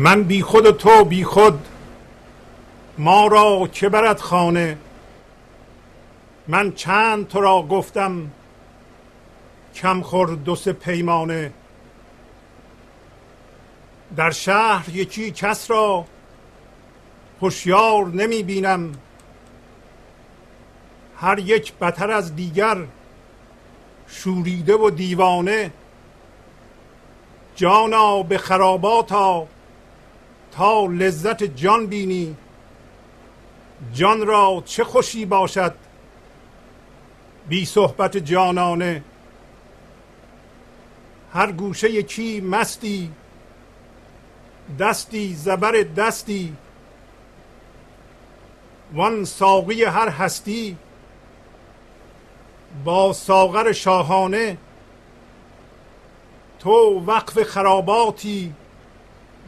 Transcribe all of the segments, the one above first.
من بی خود و تو بی خود. ما را که برد خانه؟ من چند تو را گفتم؟ کم خور دو سه پیمانه. در شهر یکی کس را هوشیار نمی بینم. هر یک بتر از دیگر شوریده و دیوانه. جانا به خراباتا تا لذت جان بینی. جان را چه خوشی باشد بی صحبت جانانه. هر گوشه یکی مستی دستی زبر دستی. وان ساقی هر هستی با ساغر شاهانه. تو وقف خراباتی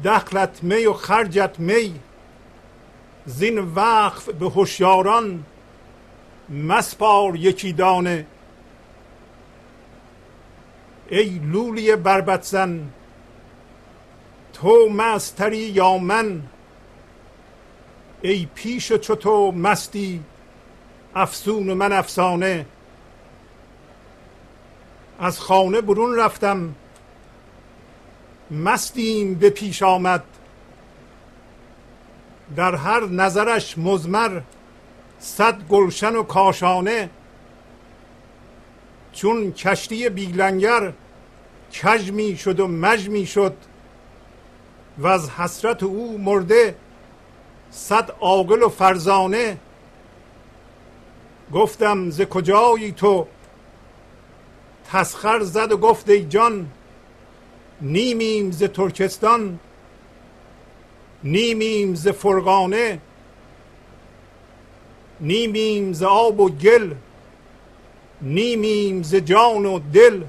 دخلت می و خرجت می. زین وقف به هوشیاران مسپار یکی دانه. ای لولی بربت زن تو مستری یا من؟ ای پیش چو تو مستی افسون من افسانه. از خانه برون رفتم مستیم به پیش آمد. در هر نظرش مزمر صد گلشن و کاشانه. چون کشتی بیلنگر کج می شد و مج می شد و از حسرت او مرده صد عاقل و فرزانه. گفتم ز کجایی تو؟ تسخر زد و گفت ای جان نیمیم ز ترکستان نیمیم ز فرغانه نیمیم ز آب و گل نیمیم ز جان و دل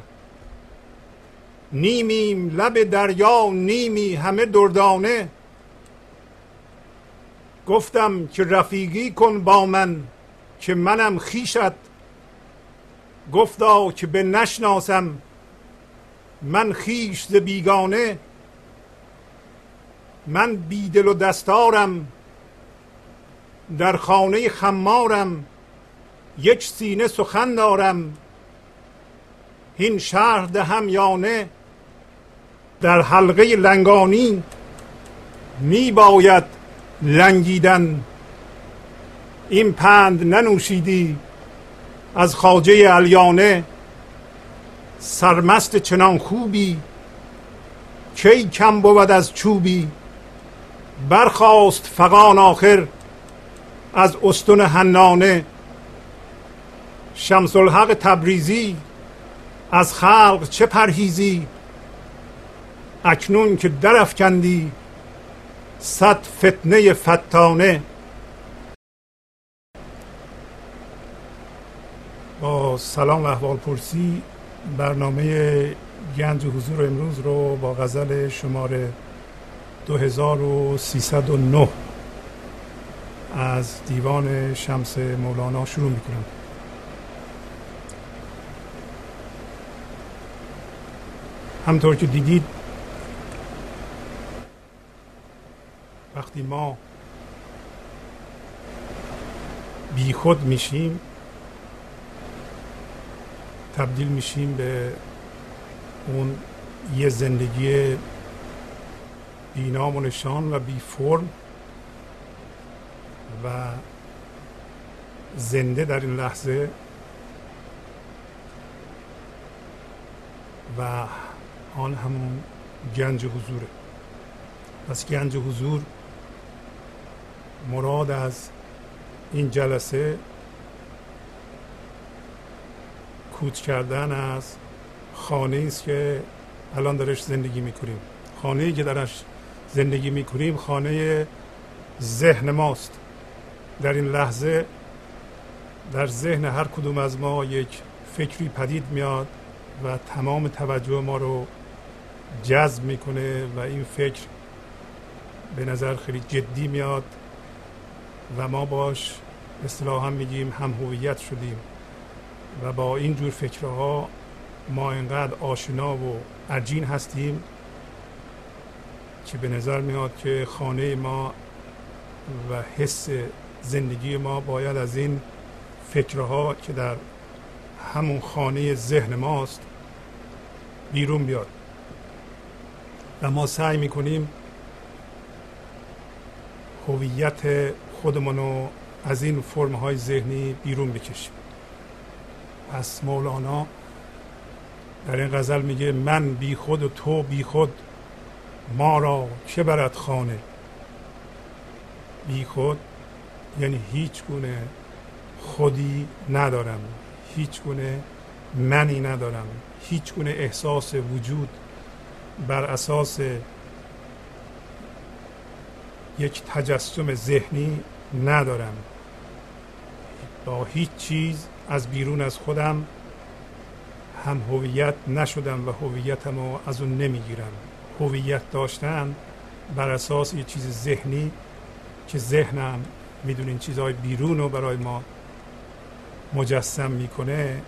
نیمیم لب دریا نیمی همه دردانه. گفتم که رفیقی کن با من که منم خیشت گفتا که به نشناسم من خیش ز بیگانه من بیدل و دستارم در خانه خمارم یک سینه سخن دارم هین شهر دهم یانه در حلقه لنگانی می باید لنگیدن. این پند ننوشیدی از خاجه الیانه سرمست چنان خوبی؟ کی کم بود از چوبی؟ برخاست فقان آخر از استون حنانه. شمس الحق تبریزی از خلق چه پرهیزی؟ اکنون که درفکندی صد فتنه فتانه. با سلام و احوال پرسی. برنامه گنج حضور امروز رو با غزل شماره 2309 از دیوان شمس مولانا شروع می‌کنم. همطور که دیدید وقتی ما بیخود میشیم تبدیل میشیم به اون یه زندگی بینام و نشان و بی فرم و زنده در این لحظه و آن همون گنج حضوره. پس گنج حضور مراد از این جلسه کوچ کردن از خانه است که الان درش زندگی می‌کنیم. خانه ای که درش زندگی می‌کنیم خانه ذهن ماست. در این لحظه در ذهن هر کدوم از ما یک فکری پدید میاد و تمام توجه ما رو جذب می‌کنه و این فکر به نظر خیلی جدی میاد و ما باش اصطلاحا میگیم هم هویت شدیم. و با این جور فکرها ما اینقدر آشنا و عجین هستیم که به نظر میاد که خانه ما و حس زندگی ما باید از این فکرها که در همون خانه ذهن ماست بیرون بیاد. و ما سعی می‌کنیم هویت خودمون رو از این فرم های ذهنی بیرون بکشیم. پس مولانا در این غزل میگه من بی خود و تو بی خود ما را چه برد خانه؟ بی خود یعنی هیچ گونه خودی ندارم هیچ گونه منی ندارم هیچ گونه احساس وجود بر اساس یک تجسم ذهنی ندارم. با هیچ چیز از بیرون از خودم هم هویت نشدم و هویتم رو از اون نمی‌گیرم. هویت داشتن بر اساس یه چیز ذهنی که ذهنم می‌دونین چیزهای بیرون رو برای ما مجسم می‌کنه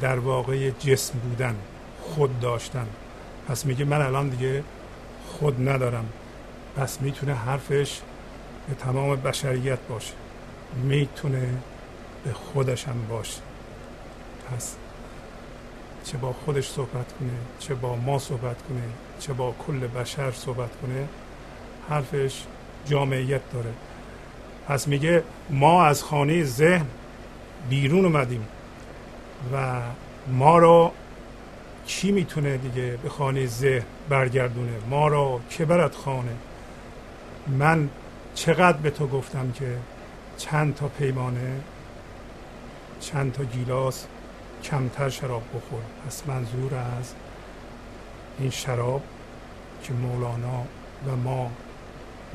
در واقع جسم بودن خود داشتن. پس میگه من الان دیگه خود ندارم. پس می‌تونه حرفش به تمام بشریت باشه. می‌تونه به خودش هم باشه پس چه با خودش صحبت کنه چه با ما صحبت کنه چه با کل بشر صحبت کنه حرفش جامعیت داره. پس میگه ما از خانه ذهن بیرون اومدیم و ما را کی می‌تونه دیگه به خانه ذهن برگردونه؟ ما را که برد خانه؟ من چقدر به تو گفتم که چند تا پیمانه چند تا گیلاس کمتر شراب بخور. پس منظور از این شراب که مولانا و ما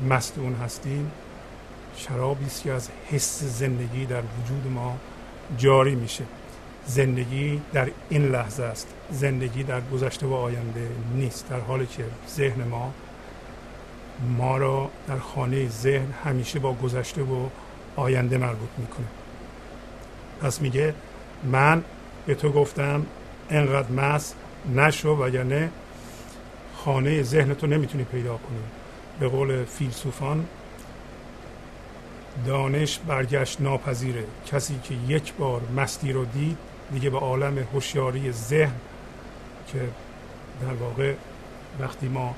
مست اون هستیم شرابی است که از حس زندگی در وجود ما جاری میشه. زندگی در این لحظه است. زندگی در گذشته و آینده نیست. در حالی که ذهن ما ما را در خانه ذهن همیشه با گذشته و آینده مربوط می‌کنه پس میگه من به تو گفتم انقدر مس نشو وگرنه خانه ذهن تو نمی‌تونی پیدا کنی. به قول فیلسوفان دانش برگشت ناپذیره. کسی که یک بار مستی رو دید دیگه به عالم هوشیاری ذهن که در واقع وقتی ما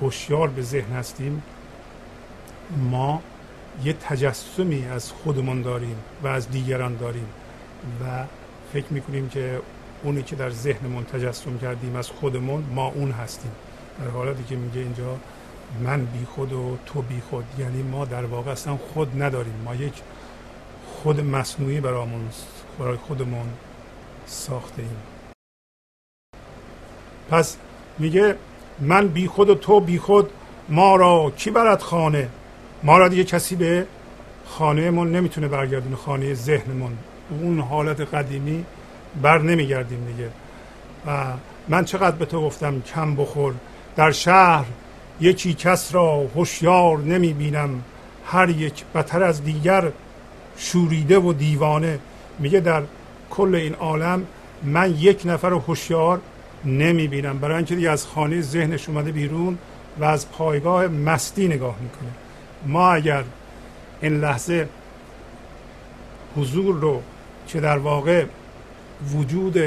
هوشیار به ذهن هستیم ما یه تجسمی از خودمون داریم و از دیگران داریم و فکر می‌کنیم که اونی که در ذهنمون تجسم کردیم از خودمون ما اون هستیم. در حالتی که میگه اینجا من بی خود و تو بی خود یعنی ما در واقع اصلا خود نداریم. ما یک خود مصنوعی برامون برای خودمون ساخته ایم. پس میگه من بی خود و تو بی خود ما را کی برد خانه؟ ما را دیگه کسی به خانه من نمی‌تونه برگردونه خانه ذهنمون. اون حالت قدیمی بر نمیگردیم دیگه. و من چقدر به تو گفتم کم بخور. در شهر یکی کس را هوشیار نمی بینم هر یک بتر از دیگر شوریده و دیوانه. میگه در کل این عالم من یک نفر هوشیار نمی بینم برای اینکه دیگه از خانه ذهنش اومده بیرون و از پایگاه مستی نگاه می‌کنه. ما اگر این لحظه حضور رو که در واقع وجود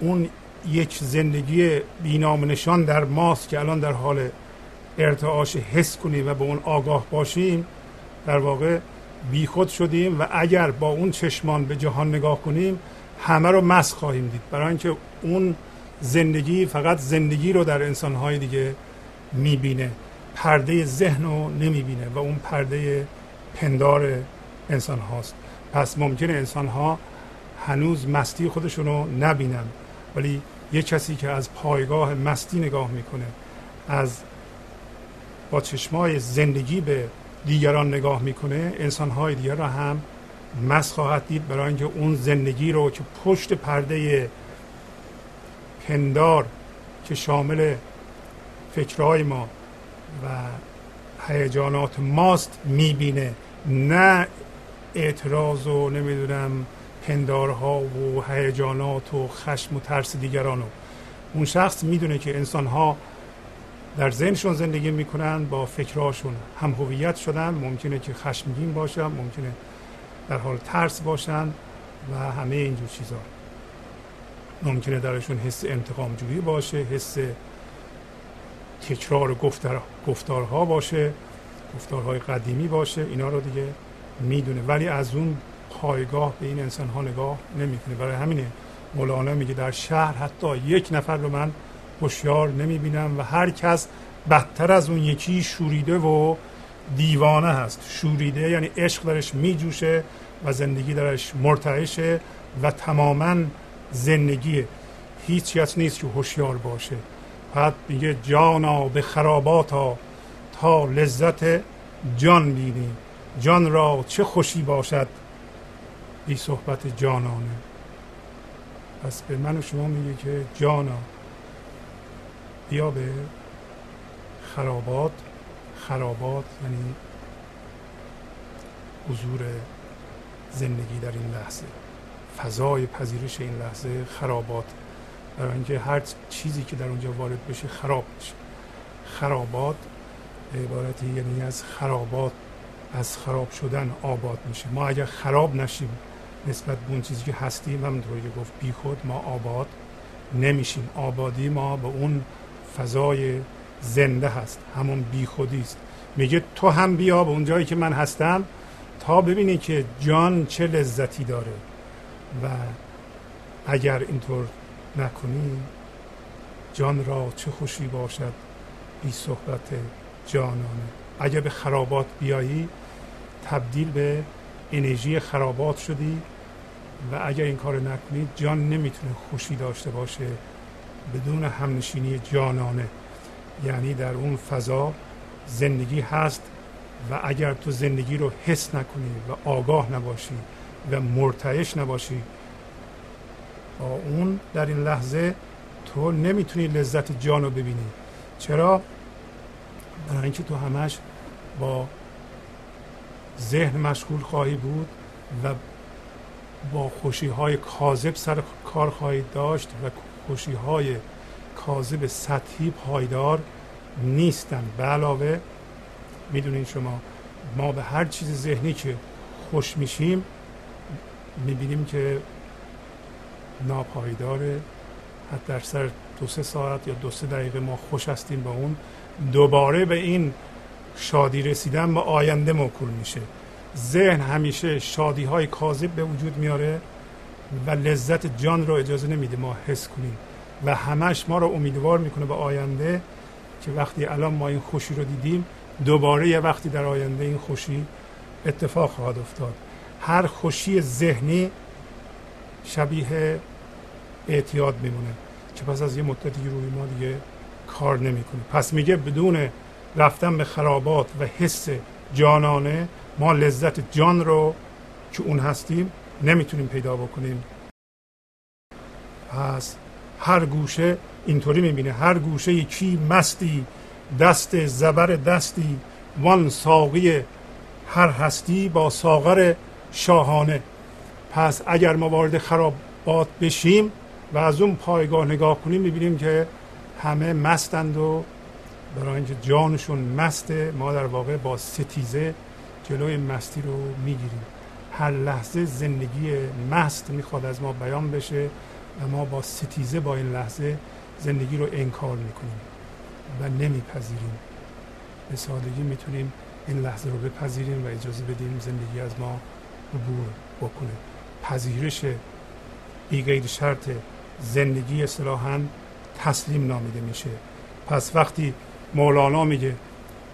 اون یک زندگی بینام نشان در ماست که الان در حال ارتعاش حس کنیم و به اون آگاه باشیم در واقع بیخود شدیم و اگر با اون چشمان به جهان نگاه کنیم همه رو مس خواهیم دید. برای اینکه اون زندگی فقط زندگی رو در انسانهای دیگه می‌بینه. پرده ذهن رو نمی‌بینه و اون پرده پندار انسان هاست. پس ممکنه انسان ها هنوز مستی خودشون رو نبینن ولی یه کسی که از پایگاه مستی نگاه می‌کنه از با چشمای زندگی به دیگران نگاه می‌کنه انسانهای دیگر را هم مس خواهد دید برای اینکه اون زندگی رو که پشت پرده پندار که شامل فکرهای ما و هیجانات ماست می‌بینه. نه اعتراض و نمی‌دونم پندارها و هیجانات و خشم و ترس دیگران اون شخص می‌دونه که انسان ها در ذهنشون زندگی می‌کنن با فکرهاشون هم هویت شدن ممکنه که خشمگین باشن ممکنه در حال ترس باشن و همه اینجور چیزا. ممکنه درشون حس انتقام جویی باشه حس تکرار گفتار گفتارها باشه گفتارهای قدیمی باشه اینا رو دیگه می‌دونه. ولی از اون پایگاه به این انسان ها نگاه نمی‌کنه. برای همینه مولانا میگه در شهر حتی یک نفر رو من هوشیار نمی‌بینم و هر کس بدتر از اون یکی شوریده و دیوانه هست. شوریده یعنی عشق درش میجوشه و زندگی درش مرتعشه و تماما زندگی هیچ کس نیست که هوشیار باشه. بعد میگه جانا به خراباتا تا لذت جان بینی جان را چه خوشی باشد بی صحبت جانانه. پس به من و شما میگه که جانا بیا به خرابات. خرابات یعنی حضور زندگی در این لحظه. فضای پذیرش این لحظه خرابات. برای اینکه هر چیزی که در اونجا وارد بشه خراب میشه خرابات به عبارتی یعنی از خرابات از خراب شدن آباد میشه. ما اگر خراب نشیم نسبت به اون چیزی که هستیم همونطور که گفت بی خود ما آباد نمیشیم. آبادی ما به اون فضای زنده هست همون بی خودی است. میگه تو هم بیا به اون جایی که من هستم تا ببینی که جان چه لذتی داره. و اگر اینطور نکنی. جان را چه خوشی باشد بی صحبت جانانه اگر به خرابات بیایی تبدیل به انرژی خرابات شدی و اگر این کار نکنی جان نمی‌تونه خوشی داشته باشه بدون همنشینی جانانه. یعنی در اون فضا زندگی هست و اگر تو زندگی رو حس نکنی و آگاه نباشی و مرتعش نباشی با اون در این لحظه تو نمی‌تونی لذت جان رو ببینی چرا؟ برای اینکه تو همش با ذهن مشغول خواهی بود و با خوشی های کاذب سر کار خواهید داشت و خوشی های کاذب سطحی پایدار نیستن به علاوه می‌دونین شما ما به هر چیز ذهنی که خوش میشیم می‌بینیم که ناپایداره حتی در سر دو سه ساعت یا دو سه دقیقه ما خوش هستیم با اون. دوباره به این شادی رسیدن به آینده موکول میشه. ذهن همیشه شادی های کاذب به وجود میاره و لذت جان رو اجازه نمیده ما حس کنیم. و همش ما رو امیدوار می‌کنه به آینده که وقتی الان ما این خوشی رو دیدیم دوباره یه وقتی در آینده این خوشی اتفاق خواهد افتاد. هر خوشی ذهنی شبیه اعتیاد میمونه. که پس از یه مدتی روی ما دیگه کار نمی‌کنه. پس میگه بدون رفتن به خرابات و حس جانانه ما لذت جان رو که اون هستیم نمی‌تونیم پیدا بکنیم. پس هر گوشه اینطوری می‌بینه. هر گوشه یکی مستی دست زبر دستی وان ساقی هر هستی با ساغر شاهانه. پس اگر ما وارد خرابات بشیم و از اون پایگاه نگاه کنیم می‌بینیم که همه مستند و برای اینکه جانشون مسته ما در واقع با ستیزه جلوی مستی رو می‌گیریم. هر لحظه زندگی مست می‌خواد از ما بیان بشه و ما با ستیزه با این لحظه زندگی رو انکار می‌کنیم و نمیپذیریم. به سادگی می‌تونیم این لحظه رو بپذیریم و اجازه بدیم زندگی از ما عبور بکنه. پذیرش بی شرط زندگی اصطلاحا تسلیم نامیده میشه. پس وقتی مولانا میگه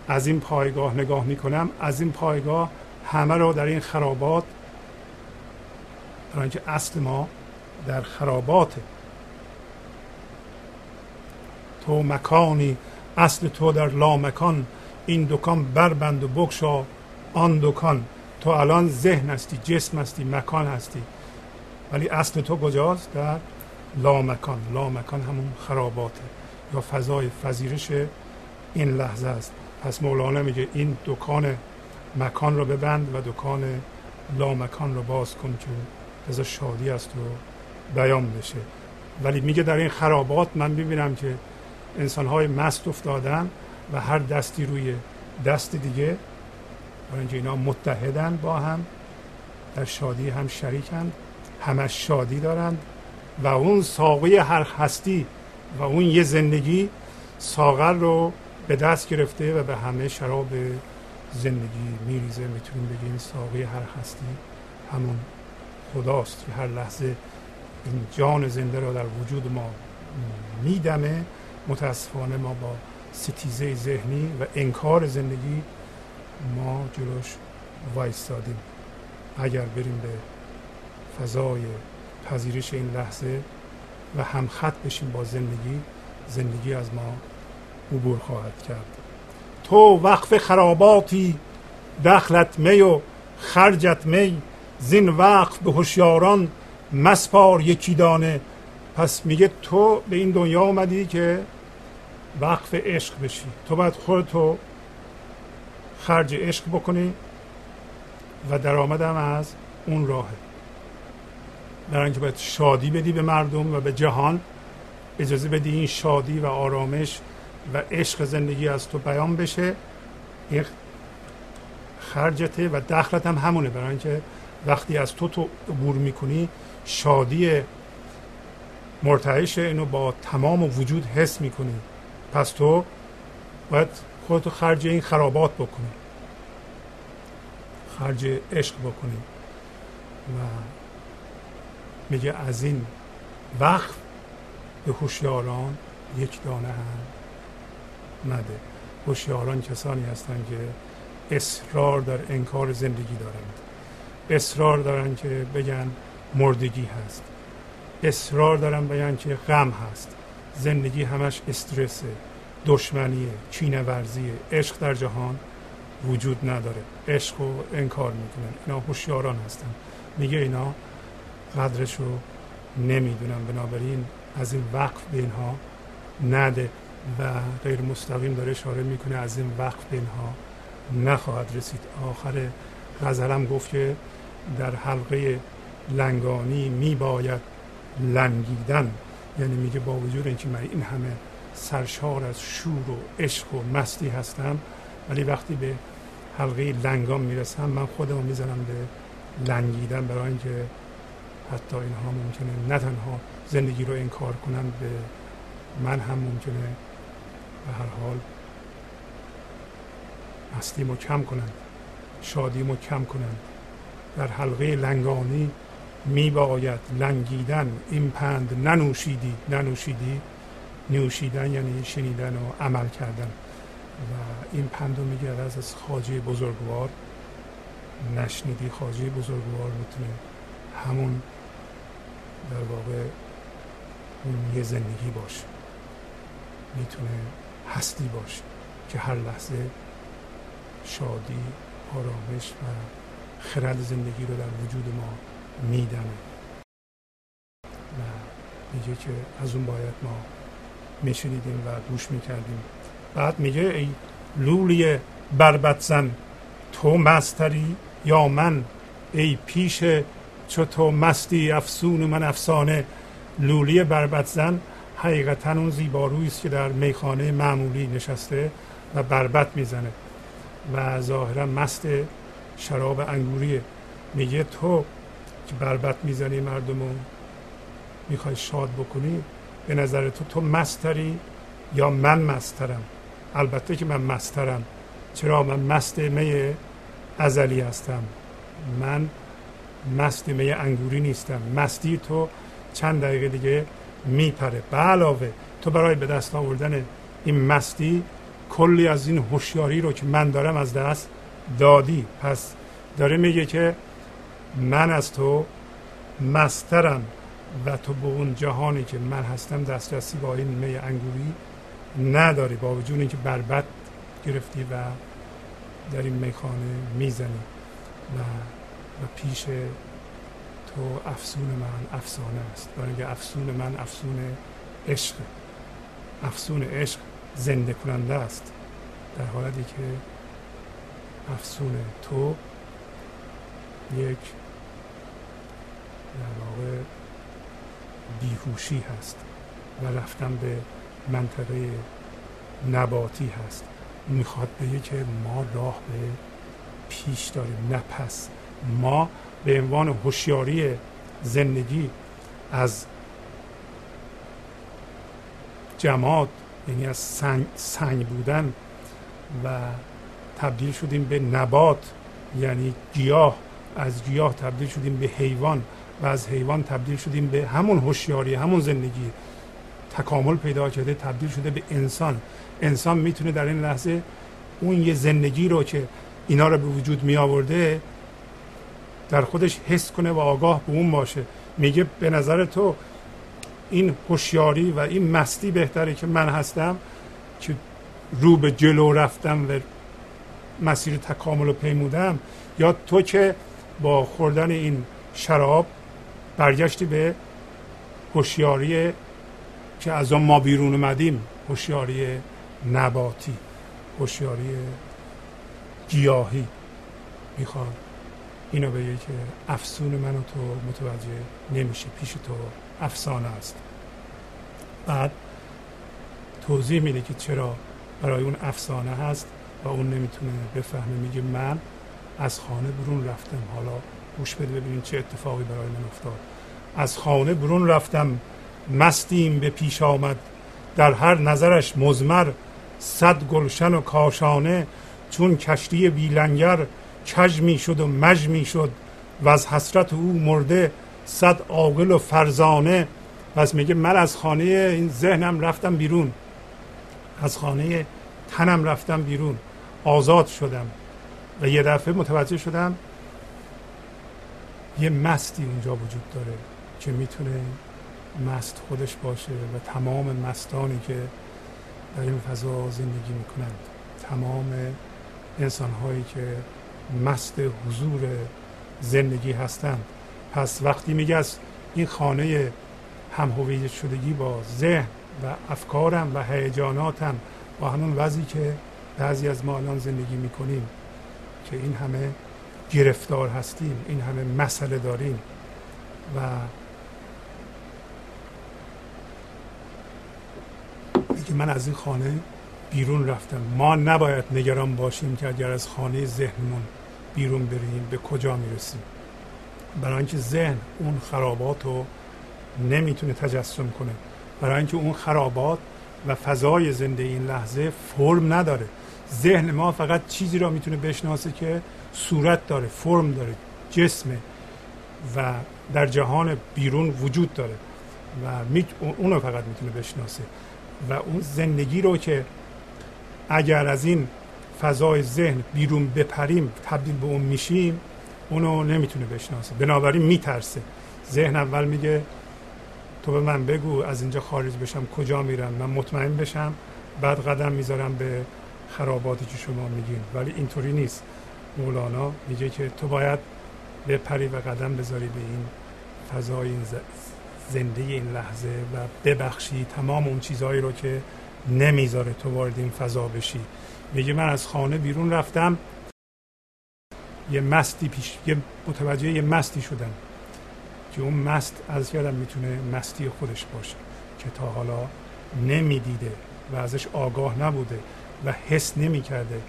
از این پایگاه نگاه می‌کنم از این پایگاه همه رو در این خرابات برای اینکه اصل ما در خرابات. تو مکانی اصل تو در لامکان این دکان بربند و بکشا آن دکان. تو الان ذهن هستی جسم هستی مکان هستی. ولی اصل تو کجاست؟ در لامکان. لامکان همون خراباته. یا فضای فزیرش این لحظه است. پس مولانا میگه این دکان مکان رو ببند و دکان لامکان رو باز کن که از شادی است و بیان بشه. ولی میگه در این خرابات من ببینم که انسان های مست افتادن و هر دستی روی دست دیگه اینکه اینا متحدن با هم در شادی هم شریکند همش شادی دارند و اون ساقی هر هستی و اون یه زندگی ساغر رو به دست گرفته و به همه شراب زندگی میریزه. می‌تونیم بگیم ساقی هر هستی همون خداست که هر لحظه این جان زنده را در وجود ما میدمه. متاسفانه ما با ستیزه ذهنی و انکار زندگی ما جلوش وایستادیم. اگر بریم به فضای پذیرش این لحظه و هم خط بشیم با زندگی زندگی از ما عبور خواهد کرد. تو وقف خراباتی دخلت می و خرجت می زین وقف به هوشیاران مسپار یکی دانه. پس میگه تو به این دنیا آمدی که وقف عشق بشی. تو باید خودتو خرج عشق بکنی و درآمدم از اون راهه. برای اینکه باید شادی بدی به مردم و به جهان اجازه بدی این شادی و آرامش و عشق زندگی از تو بیان بشه. این خرجته و دخلت هم همونه. برای اینکه وقتی از تو تو عبور می‌کنی شادی مرتعش اینو با تمام وجود حس می‌کنی. پس تو باید خودتو خرج این خرابات بکنی. خرج عشق بکنی. و میگه از این وقت به هوشیاران یک دانه هم نده. هوشیاران کسانی هستند که اصرار در انکار زندگی دارند. اصرار دارن که بگن مردگی هست. اصرار دارن بگن که غم هست. زندگی همش استرسه. دشمنیه چینه ورزیه عشق در جهان وجود نداره. عشق رو انکار می‌کنن. اینا هوشیاران هستن. میگه اینا قدرش رو نمی‌دونن. بنابراین از این وقف به اینها نده و غیر مستقیم داره اشاره می‌کنه از این وقت به اینها نخواهد رسید. آخر غزلم گفت که در حلقه لنگانی میباید لنگیدن. یعنی میگه با وجود اینکه من این همه سرشار از شور و عشق و مستی هستم ولی وقتی به حلقه لنگان می‌رسم من خودم می‌زنم به لنگیدن برای اینکه حتی اینها ممکنه نه تنها زندگی رو انکار کنم به من هم ممکنه به هر حال مستیمو کم کنند شادیمو کم کنند. در حلقه لنگانی می باید لنگیدن. این پند ننوشیدی ننوشیدی. نوشیدن یعنی شنیدن و عمل کردن. و این پند رو میگه از از خاجه بزرگوار. نشنیدی خاجه بزرگوار می‌تونه همون در واقع اون یه زندگی باشه. می‌تونه هستی باشه که هر لحظه شادی آرامش و خرد زندگی رو در وجود ما میدمه و میگه که از اون باید ما میشنیدیم و گوش می‌کردیم. بعد میگه ای لولی بربت زن تو مستری یا من؟ ای پیش چو تو مستی افسون من افسانه. لولی بربت زن حقیقتا اون زیبارویی است که در میخانه معمولی نشسته و بربت می‌زنه و ظاهرا مست شراب انگوریه. میگه تو که بربت می‌زنی مردم رو می‌خوای شاد بکنی به نظر تو تو مستری یا من مسترم؟ البته که من مسترم. چرا؟ من مست می ازلی هستم. من مست می انگوری نیستم. مستی تو چند دقیقه دیگه میپره. به علاوه تو برای به دست آوردن این مستی کلی از این هوشیاری رو که من دارم از دست دادی. پس داره میگه که من از تو مسترم. و تو به اون جهانی که من هستم دسترسی با این می انگوری نداری با وجود اینکه بربت گرفتی و در این میخانه می‌زنی و, و پیش تو افسون من افسانه است. برای اینکه افسون من افسون عشق افسون عشق زنده کننده است. در حالتی که افسون تو یک در بیهوشی هست و رفتن به منطقه نباتی هست. می‌خواد بگه که ما راه به پیش داریم نه پس. ما به عنوان هوشیاری زندگی از جماد یعنی از سنگ, سنگ بودن و تبدیل شدیم به نبات یعنی گیاه. از گیاه تبدیل شدیم به حیوان. و از حیوان تبدیل شدیم به همون هوشیاری همون زندگی. تکامل پیدا کرده تبدیل شده به انسان. انسان می‌تونه در این لحظه اون یه زندگی رو که اینا رو به وجود می آورده در خودش حس کنه و آگاه به اون باشه. میگه به نظر تو این هوشیاری و این مستی بهتره که من هستم که رو به جلو رفتم و مسیر تکامل رو پیمودم یا تو که با خوردن این شراب برگشتی به هوشیاری که از آن ما بیرون اومدیم هوشیاری نباتی هوشیاری گیاهی. می‌خواد اینو بگه که افسون من تو متوجه نمیشه پیش تو افسانه است. بعد توضیح میده که چرا برای اون افسانه هست و اون نمی‌تونه بفهمه. میگه من از خانه برون رفتم. حالا گوش بده ببینید چه اتفاقی برای من افتاد. از خانه برون رفتم. مستیم به پیش آمد. در هر نظرش مزمر صد گلشن و کاشانه. چون کشتی بیلنگر کج می شد و مج می شد. و از حسرت او مرده صد عاقل و فرزانه. پس میگه من از خانه این ذهنم رفتم بیرون. از خانه تنم رفتم بیرون. آزاد شدم. و یه دفعه متوجه شدم یه مستی اونجا وجود داره. که می‌تونه مست خودش باشه و تمام مستانی که در این فضا زندگی می‌کنند. تمام انسان هایی که مست حضور زندگی هستند. پس وقتی میگه از این خانه هم شدگی با ذهن و افکارم و هیجاناتم با همون وضعی که بعضی از ما الان زندگی می‌کنیم که این همه گرفتار هستیم این همه مسئله داریم و میگه من از این خانه بیرون رفتم. ما نباید نگران باشیم که اگر از خانه ذهنمون بیرون بریم به کجا می‌رسیم؟ برای اینکه ذهن اون خرابات رو نمی‌تونه تجسم کنه. برای اینکه اون خرابات و فضای زنده این لحظه فرم نداره. ذهن ما فقط چیزی را می‌تونه بشناسه که صورت داره فرم داره جسمه و در جهان بیرون وجود داره و اون رو فقط می‌تونه بشناسه. و اون زندگی رو که اگر از این فضای ذهن بیرون بپریم تبدیل به اون میشیم اونو نمی‌تونه بشناسه. بنابراین میترسه. ذهن اول میگه تو به من بگو از اینجا خارج بشم کجا میرم؟ من مطمئن بشم. بعد قدم می‌ذارم به خراباتی که شما میگین. ولی اینطوری نیست. مولانا میگه که تو باید بپری و قدم بذاری به این فضای این زنده این لحظه و ببخشی تمام اون چیزهایی رو که نمی‌ذاره تو وارد این فضا بشی. میگه من از خانه بیرون رفتم. یه مستی پیش یه متوجه یه مستی شدم که اون مست از یادم می‌تونه مستی خودش باشه که تا حالا نمی‌دیده و ازش آگاه نبوده و حس نمی‌کرده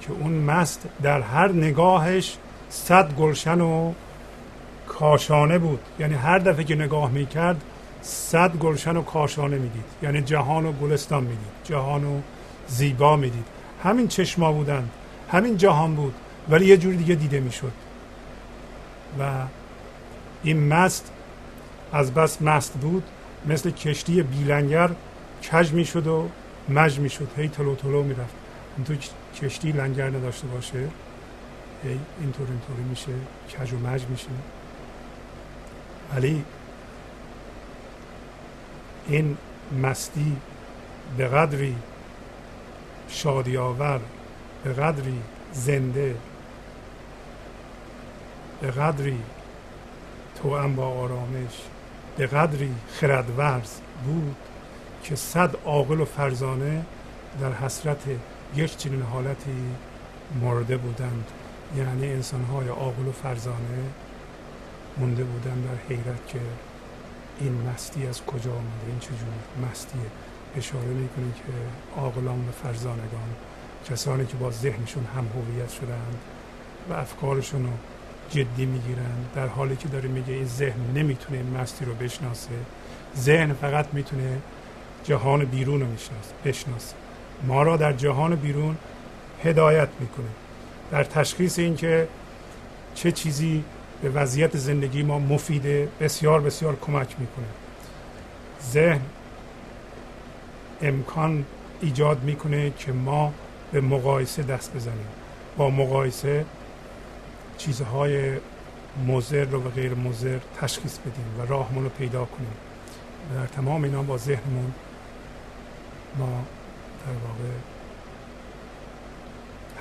که اون مست در هر نگاهش صد گلشن و کاشانه بود. یعنی هر دفعه که نگاه می‌کرد صد گلشن و کاشانه می‌دید. یعنی جهان و گلستان می‌دید. جهان و زیبا می‌دید. همین چشما بودن همین جهان بود ولی یه جوری دیگه دیده می‌شد. و این مست از بس مست بود مثل کشتی بیلنگر کج می‌شد و مج می‌شد. هی تلو تلو می‌رفت. تو کشتی لنگر نداشته باشه هی اینطور اینطوری میشه کج و مج میشه. ولی این مستی به قدری شادی آور به قدری زنده به قدری توأم با آرامش به قدری خردورز بود که صد عاقل و فرزانه در حسرت یک چنین حالتی مرده بودند. یعنی انسانهای عاقل و فرزانه مونده بودن در حیرت که این مستی از کجا آمده این چجور مستیه. اشاره می‌کنه که عاقلان و فرزانگان کسانی که با ذهنشون هم هویت شدند و افکارشون رو جدی می‌گیرن در حالی که داره میگه این ذهن نمی‌تونه مستی رو بشناسه ذهن فقط می‌تونه جهان بیرون رو بشناسه. ما را در جهان بیرون هدایت می‌کنه. در تشخیص اینکه چه چیزی به وضعیت زندگی ما مفیده بسیار بسیار کمک می‌کنه. ذهن امکان ایجاد می‌کنه که ما به مقایسه دست بزنیم. با مقایسه چیزهای مزر رو و غیر مزر تشخیص بدیم و راهمون رو پیدا کنیم. در تمام اینا با ذهنمون ما در واقع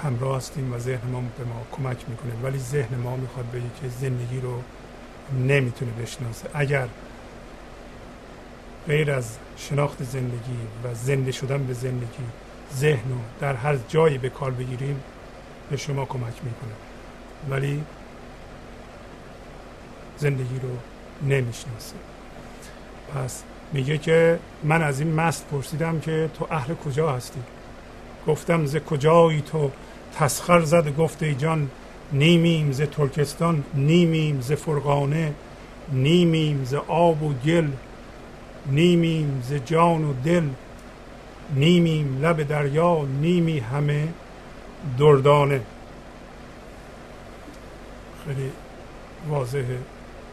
همراه هستیم و ذهن ما به ما کمک می‌کنه. ولی ذهن ما می‌خواد بگه که زندگی رو نمی‌تونه بشناسه. اگر غیر از شناخت زندگی و زنده شدن به زندگی ذهن رو در هر جایی به کار بگیریم به شما کمک می‌کنه. ولی زندگی رو نمی‌شناسه. پس میگه که من از این مست پرسیدم که تو اهل کجا هستی؟ گفتم ز کجایی تو؟ تسخر زد گفته جان نیمیم ز ترکستان نیمیم ز فرغانه نیمیم ز آب و گل نیمیم ز جان و دل نیمیم لب دریا نیمی همه دردانه. خیلی واضحه.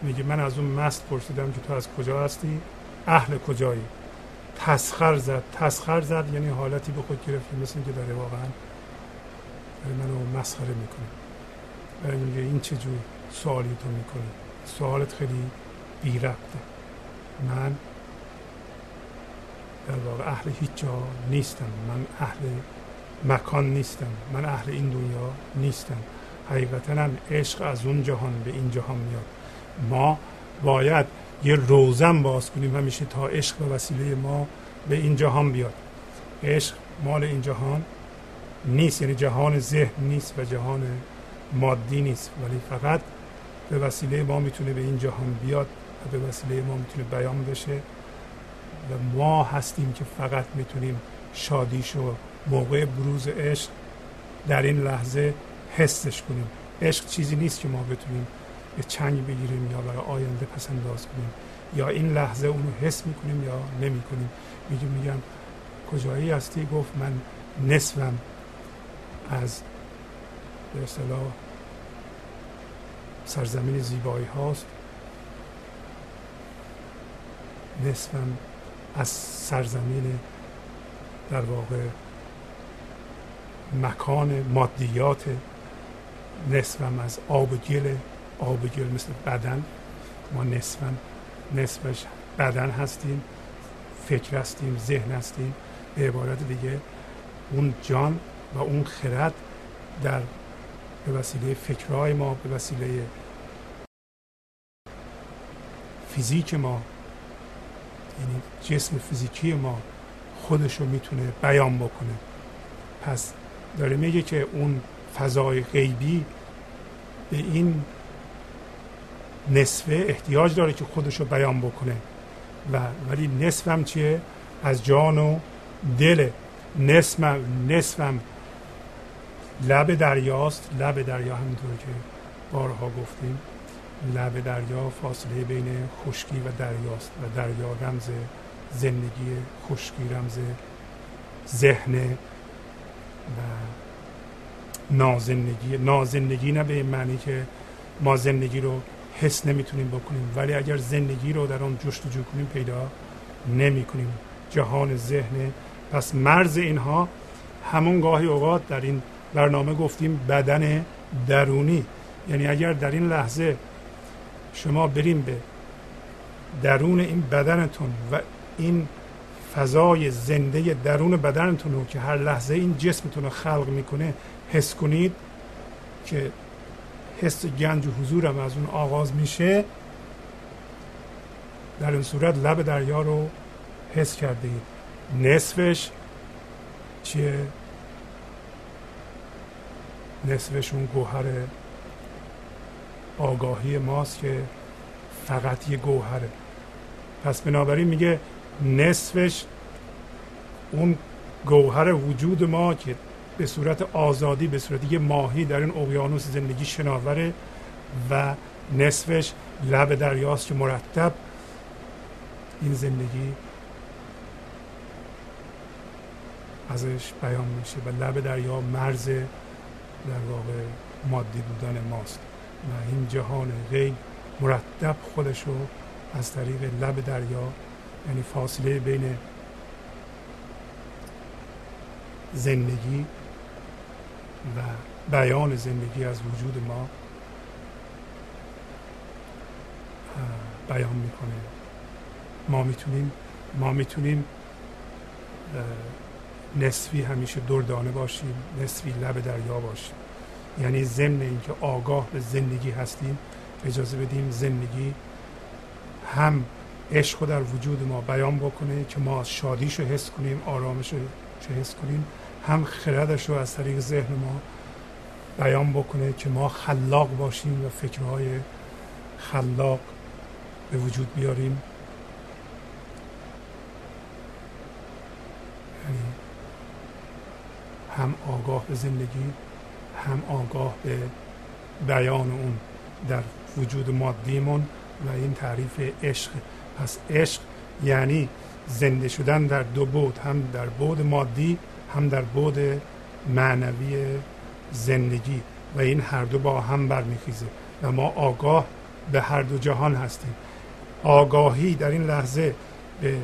میگه من از اون مست پرسیدم که تو از کجا هستی؟ اهل کجایی؟ تسخر زد. تسخر زد یعنی حالتی به خود گرفت مثل که داره واقعا منو مسخره می‌کنه. برای میگه این چه جور سوالی تو می‌کنی؟ سوالت خیلی بی ربطه من در واقع اهل هیچ جا نیستم. من اهل مکان نیستم. من اهل این دنیا نیستم. حقیقتا عشق از اون جهان به این جهان میاد. ما باید یه روزن باز کنیم همیشه تا عشق به وسیله ما به این جهان بیاد. عشق مال این جهان نیست یعنی جهان ذهن نیست و جهان مادی نیست. ولی فقط به وسیله ما می‌تونه به این جهان بیاد و به وسیله ما می‌تونه بیان بشه و ما هستیم که فقط می‌تونیم شادیش و موقع بروز عشق در این لحظه حسش کنیم. عشق چیزی نیست که ما بتونیم به چنگ بگیریم یا برای آینده پس انداز کنیم یا این لحظه اونو حس می‌کنیم یا نمی‌کنیم. میگم میگم کجایی هستی؟ گفت من نصفم از به اصطلاح سرزمین زیبایی هاست. نصفم از سرزمین در واقع مکان مادیات. نصفم از آب و گل. آب گل مثل بدن. ما نصفم نصفش بدن هستیم فکر هستیم ذهن هستیم. به عبارت دیگه اون جان و اون خرد در به وسیله فکرهای ما به وسیله فیزیک ما یعنی جسم فیزیکی ما خودش رو می‌تونه بیان بکنه. پس داره میگه که اون فضای غیبی به این نصفه احتیاج داره که خودش رو بیان بکنه. و ولی نصفم چیه؟ از جان و دل. نصفم نصفم لب دریاست. لب دریا همینطور که بارها گفتیم. لب دریا فاصله بین خشکی و دریاست و دریا رمز زندگی خشکی رمز ذهن و نازندگی نازندگی نه به معنی که ما زندگی رو حس نمی‌تونیم بکنیم. ولی اگر زندگی رو در آن جستجو کنیم پیدا نمی کنیم جهان ذهن پس مرز اینها همون گاهی اوقات در این برنامه گفتیم بدن درونی. یعنی اگر در این لحظه شما بریم به درون این بدنتون و این فضای زنده درون بدنتون رو که هر لحظه این جسمتون رو خلق می‌کنه حس کنید که حس گنج و حضورم از اون آغاز میشه در این صورت لب دریا رو حس کردید نصفش چیه؟ نصفش اون گوهر آگاهی ماست که فقط یه گوهره. پس بنابراین میگه نصفش اون گوهر وجود ما که به صورت آزادی به صورت یه ماهی در این اقیانوس زندگی شناوره و نصفش لب دریاست که مرتب این زندگی ازش بیان میشه و لب دریا مرز در واقع مادی بودن ماست و این جهان غیب مرتب خودش رو از طریق لب دریا یعنی فاصله بین زندگی و بیان زندگی از وجود ما بیان می‌کنه ما می‌تونیم ما می‌تونیم نصفی همیشه دردانه باشیم نصفی لب دریا باشیم. یعنی ضمن اینکه آگاه به زندگی هستیم اجازه بدیم زندگی هم عشق در وجود ما بیان بکنه که ما شادیش رو حس کنیم آرامش رو حس کنیم هم خردش رو از طریق ذهن ما بیان بکنه که ما خلاق باشیم و فکرهای خلاق به وجود بیاریم. یعنی هم آگاه به زندگی هم آگاه به بیان اون در وجود مادیمون و این تعریف عشق. پس عشق یعنی زنده شدن در دو بود هم در بود مادی هم در بود معنوی زندگی و این هر دو با هم برمیخیزه و ما آگاه به هر دو جهان هستیم. آگاهی در این لحظه به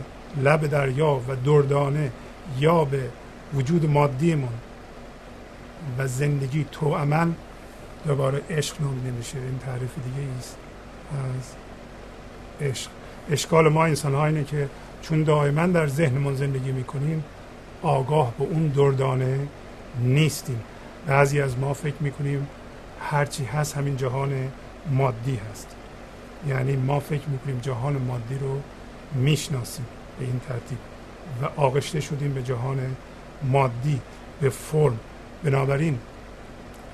لب دریا و دردانه یا به وجود مادیمون و زندگی تو عمل دوباره عشق نامیده میشه این تعریف دیگه است. از عشق. اشکال ما انسان ها اینه که چون دائما در ذهنمون زندگی می‌کنیم آگاه به اون دردانه نیستیم. بعضی از ما فکر می‌کنیم هرچی هست همین جهان مادی هست. یعنی ما فکر می‌کنیم جهان مادی رو می‌شناسیم به این ترتیب و آغشته شدیم به جهان مادی به فرم. بنابراین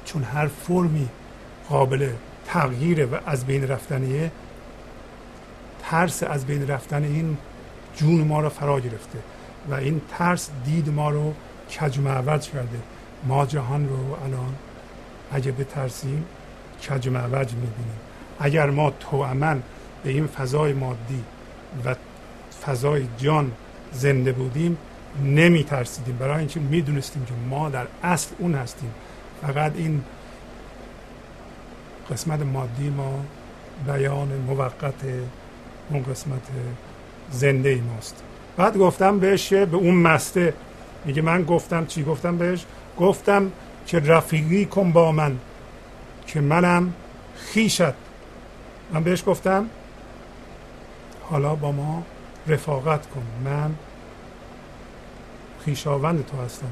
چون هر فرمی قابل تغییره و از بین رفتنیه ترس از بین رفتن این جون ما رو فرا گرفته. و این ترس دید ما رو کج معوج کرده. ما جهان رو الان اگه بترسیم کج معوج می‌بینیم. اگر ما توامن به این فضای مادی و فضای جان زنده بودیم نمی ترسیدیم برای اینکه می‌دونستیم که ما در اصل اون هستیم. فقط این قسمت مادی ما بیان موقت اون قسمت زنده ای ماست. بعد گفتم بهش به اون مسته. میگه من گفتم چی گفتم بهش؟ گفتم که رفیقی کن با من که منم خیشت. من بهش گفتم حالا با ما رفاقت کن من خیشاوند تو هستم.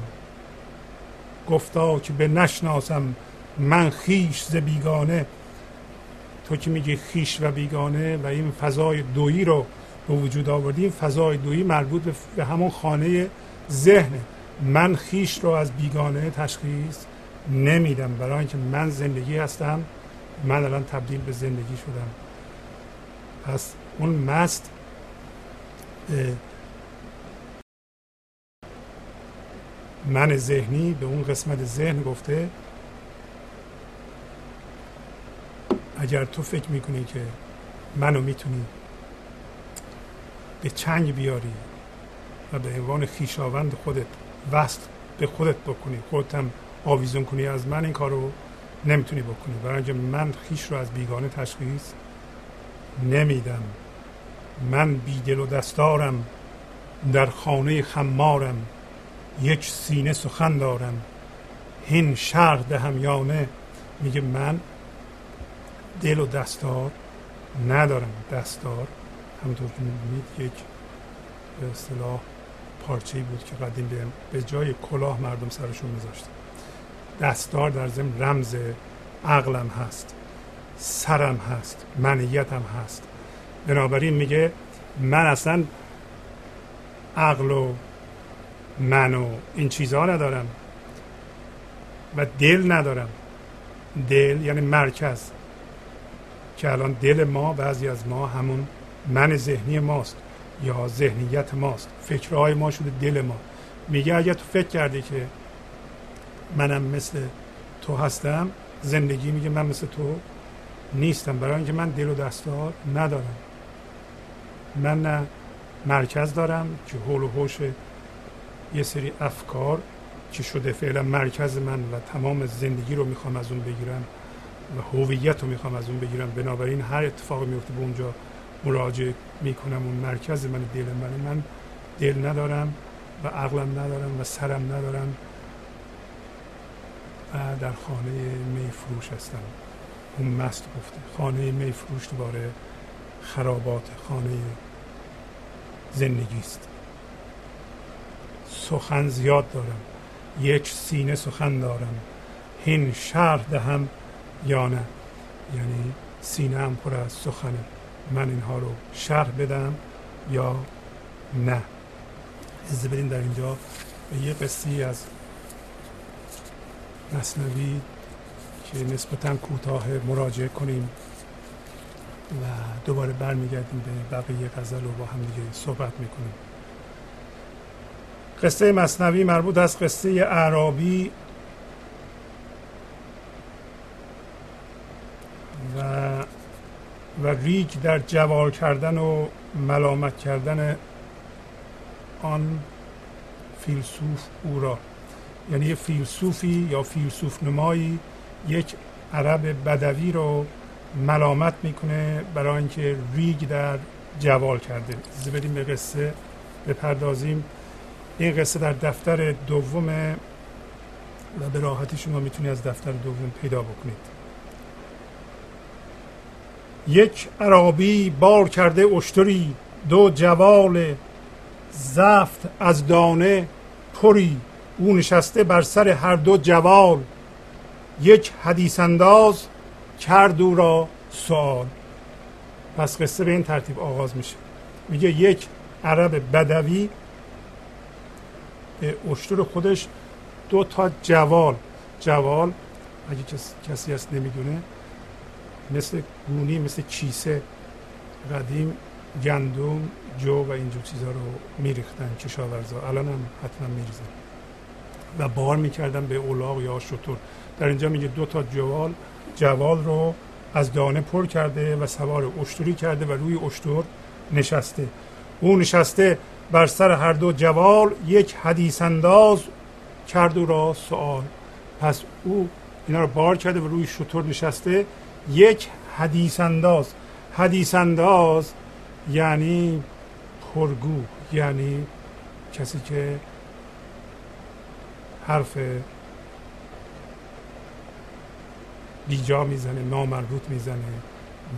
گفتا که به نشناسم من خیش ز بیگانه. تو که میگی خیش و بیگانه و این فضای دویی رو به وجود آوردی فضای دویی مربوط به همون خانه ذهن من خیش رو از بیگانه تشخیص نمیدم. برای اینکه من زندگی هستم من الان تبدیل به زندگی شدم. پس اون مست من ذهنی به اون قسمت ذهن گفته اگر تو فکر می‌کنی که منو می‌تونی به چنگ بیاری و به عنوان خیشاوند خودت وصل به خودت بکنی خودت هم آویزون کنی. از من این کارو نمی‌تونی بکنی. برای اینکه من خیش رو از بیگانه تشخیص نمیدم. من بیدل و دستارم. در خانه خمارم. یک سینه سخن دارم. هین شرح دهم یانه میگه من دل و دستار ندارم. دستار همونطور که می‌بینید یک به اصطلاح پارچه بود که قدیم به جای کلاه مردم سرشون میذاشتن. دستار در ضمن رمز عقلم هست سرم هست منیتم هست. بنابراین میگه من اصلا عقل و من و این چیزها ندارم و دل ندارم. دل یعنی مرکز که الان دل ما بعضی از ما همون من ذهنی ماست یا ذهنیت ماست؟ فکرهای ما شده دل ما. میگه اگر تو فکر کردی که منم مثل تو هستم زندگی میگه من مثل تو نیستم. برای اینکه من دل و دستار ندارم. من نه مرکز دارم که حول و حوش یه سری افکار که شده فعلا مرکز من و تمام زندگی رو می‌خوام از اون بگیرم و هویت رو می‌خوام از اون بگیرم. بنابراین هر اتفاقی میفته به اونجا مراجعه می‌کنم اون مرکز. من دل من من دل ندارم و عقلم ندارم و سرم ندارم. و در خانه میفروش هستم. اون مست گفته. خانه میفروش دوباره خرابات خانه زندگی است. سخن زیاد دارم. یک سینه سخن دارم. هین شرح دهم یا نه؟ یعنی سینه هم پر از سخنه. من اینها رو شرح بدم یا نه. از بریم در اینجا به یه قصی از مصنوی که نسبتا کوتاه مراجعه کنیم و دوباره برمیگردیم به بقیه غزل رو با هم دیگه صحبت می‌کنیم. قصه مصنوی مربوط از قصه اعرابی و و ریگ در جوال کردن و ملامت کردن آن فیلسوف او را. یعنی یه فیلسوفی یا فیلسوف نمایی یک عرب بدوی رو ملامت می‌کنه برای اینکه ریگ در جوال کرده. از بریم به قصه بپردازیم. این قصه در دفتر دوم و به راحتی شما می‌تونید از دفتر دوم پیدا بکنید. یک عربی بار کرده اشتری دو جوال زفت از دانه پری. او نشسته بر سر هر دو جوال. یک حدیث انداز کرد او را سوال. پس قصه به این ترتیب آغاز میشه. میگه یک عرب بدوی به اشتر خودش دو تا جوال. جوال اگه کسی هست نمی‌دونه. مثل گونی مثل کیسه قدیم گندم جو و اینجور چیزها رو میریختن کشاورزا. الان هم حتما میریزن. و بار می‌کردن به اولاغ یا شطور. در اینجا میگه دو تا جوال جوال رو از دانه پر کرده و سوار اشتری کرده و روی اشتر نشسته. او نشسته بر سر هر دو جوال یک حدیث انداز کرد او را سوال. پس او اینا رو بار کرده و روی شطور نشسته. یک حدیث انداز حدیث انداز یعنی پرگو یعنی کسی که حرف بیجا می‌زنه نامربوط می‌زنه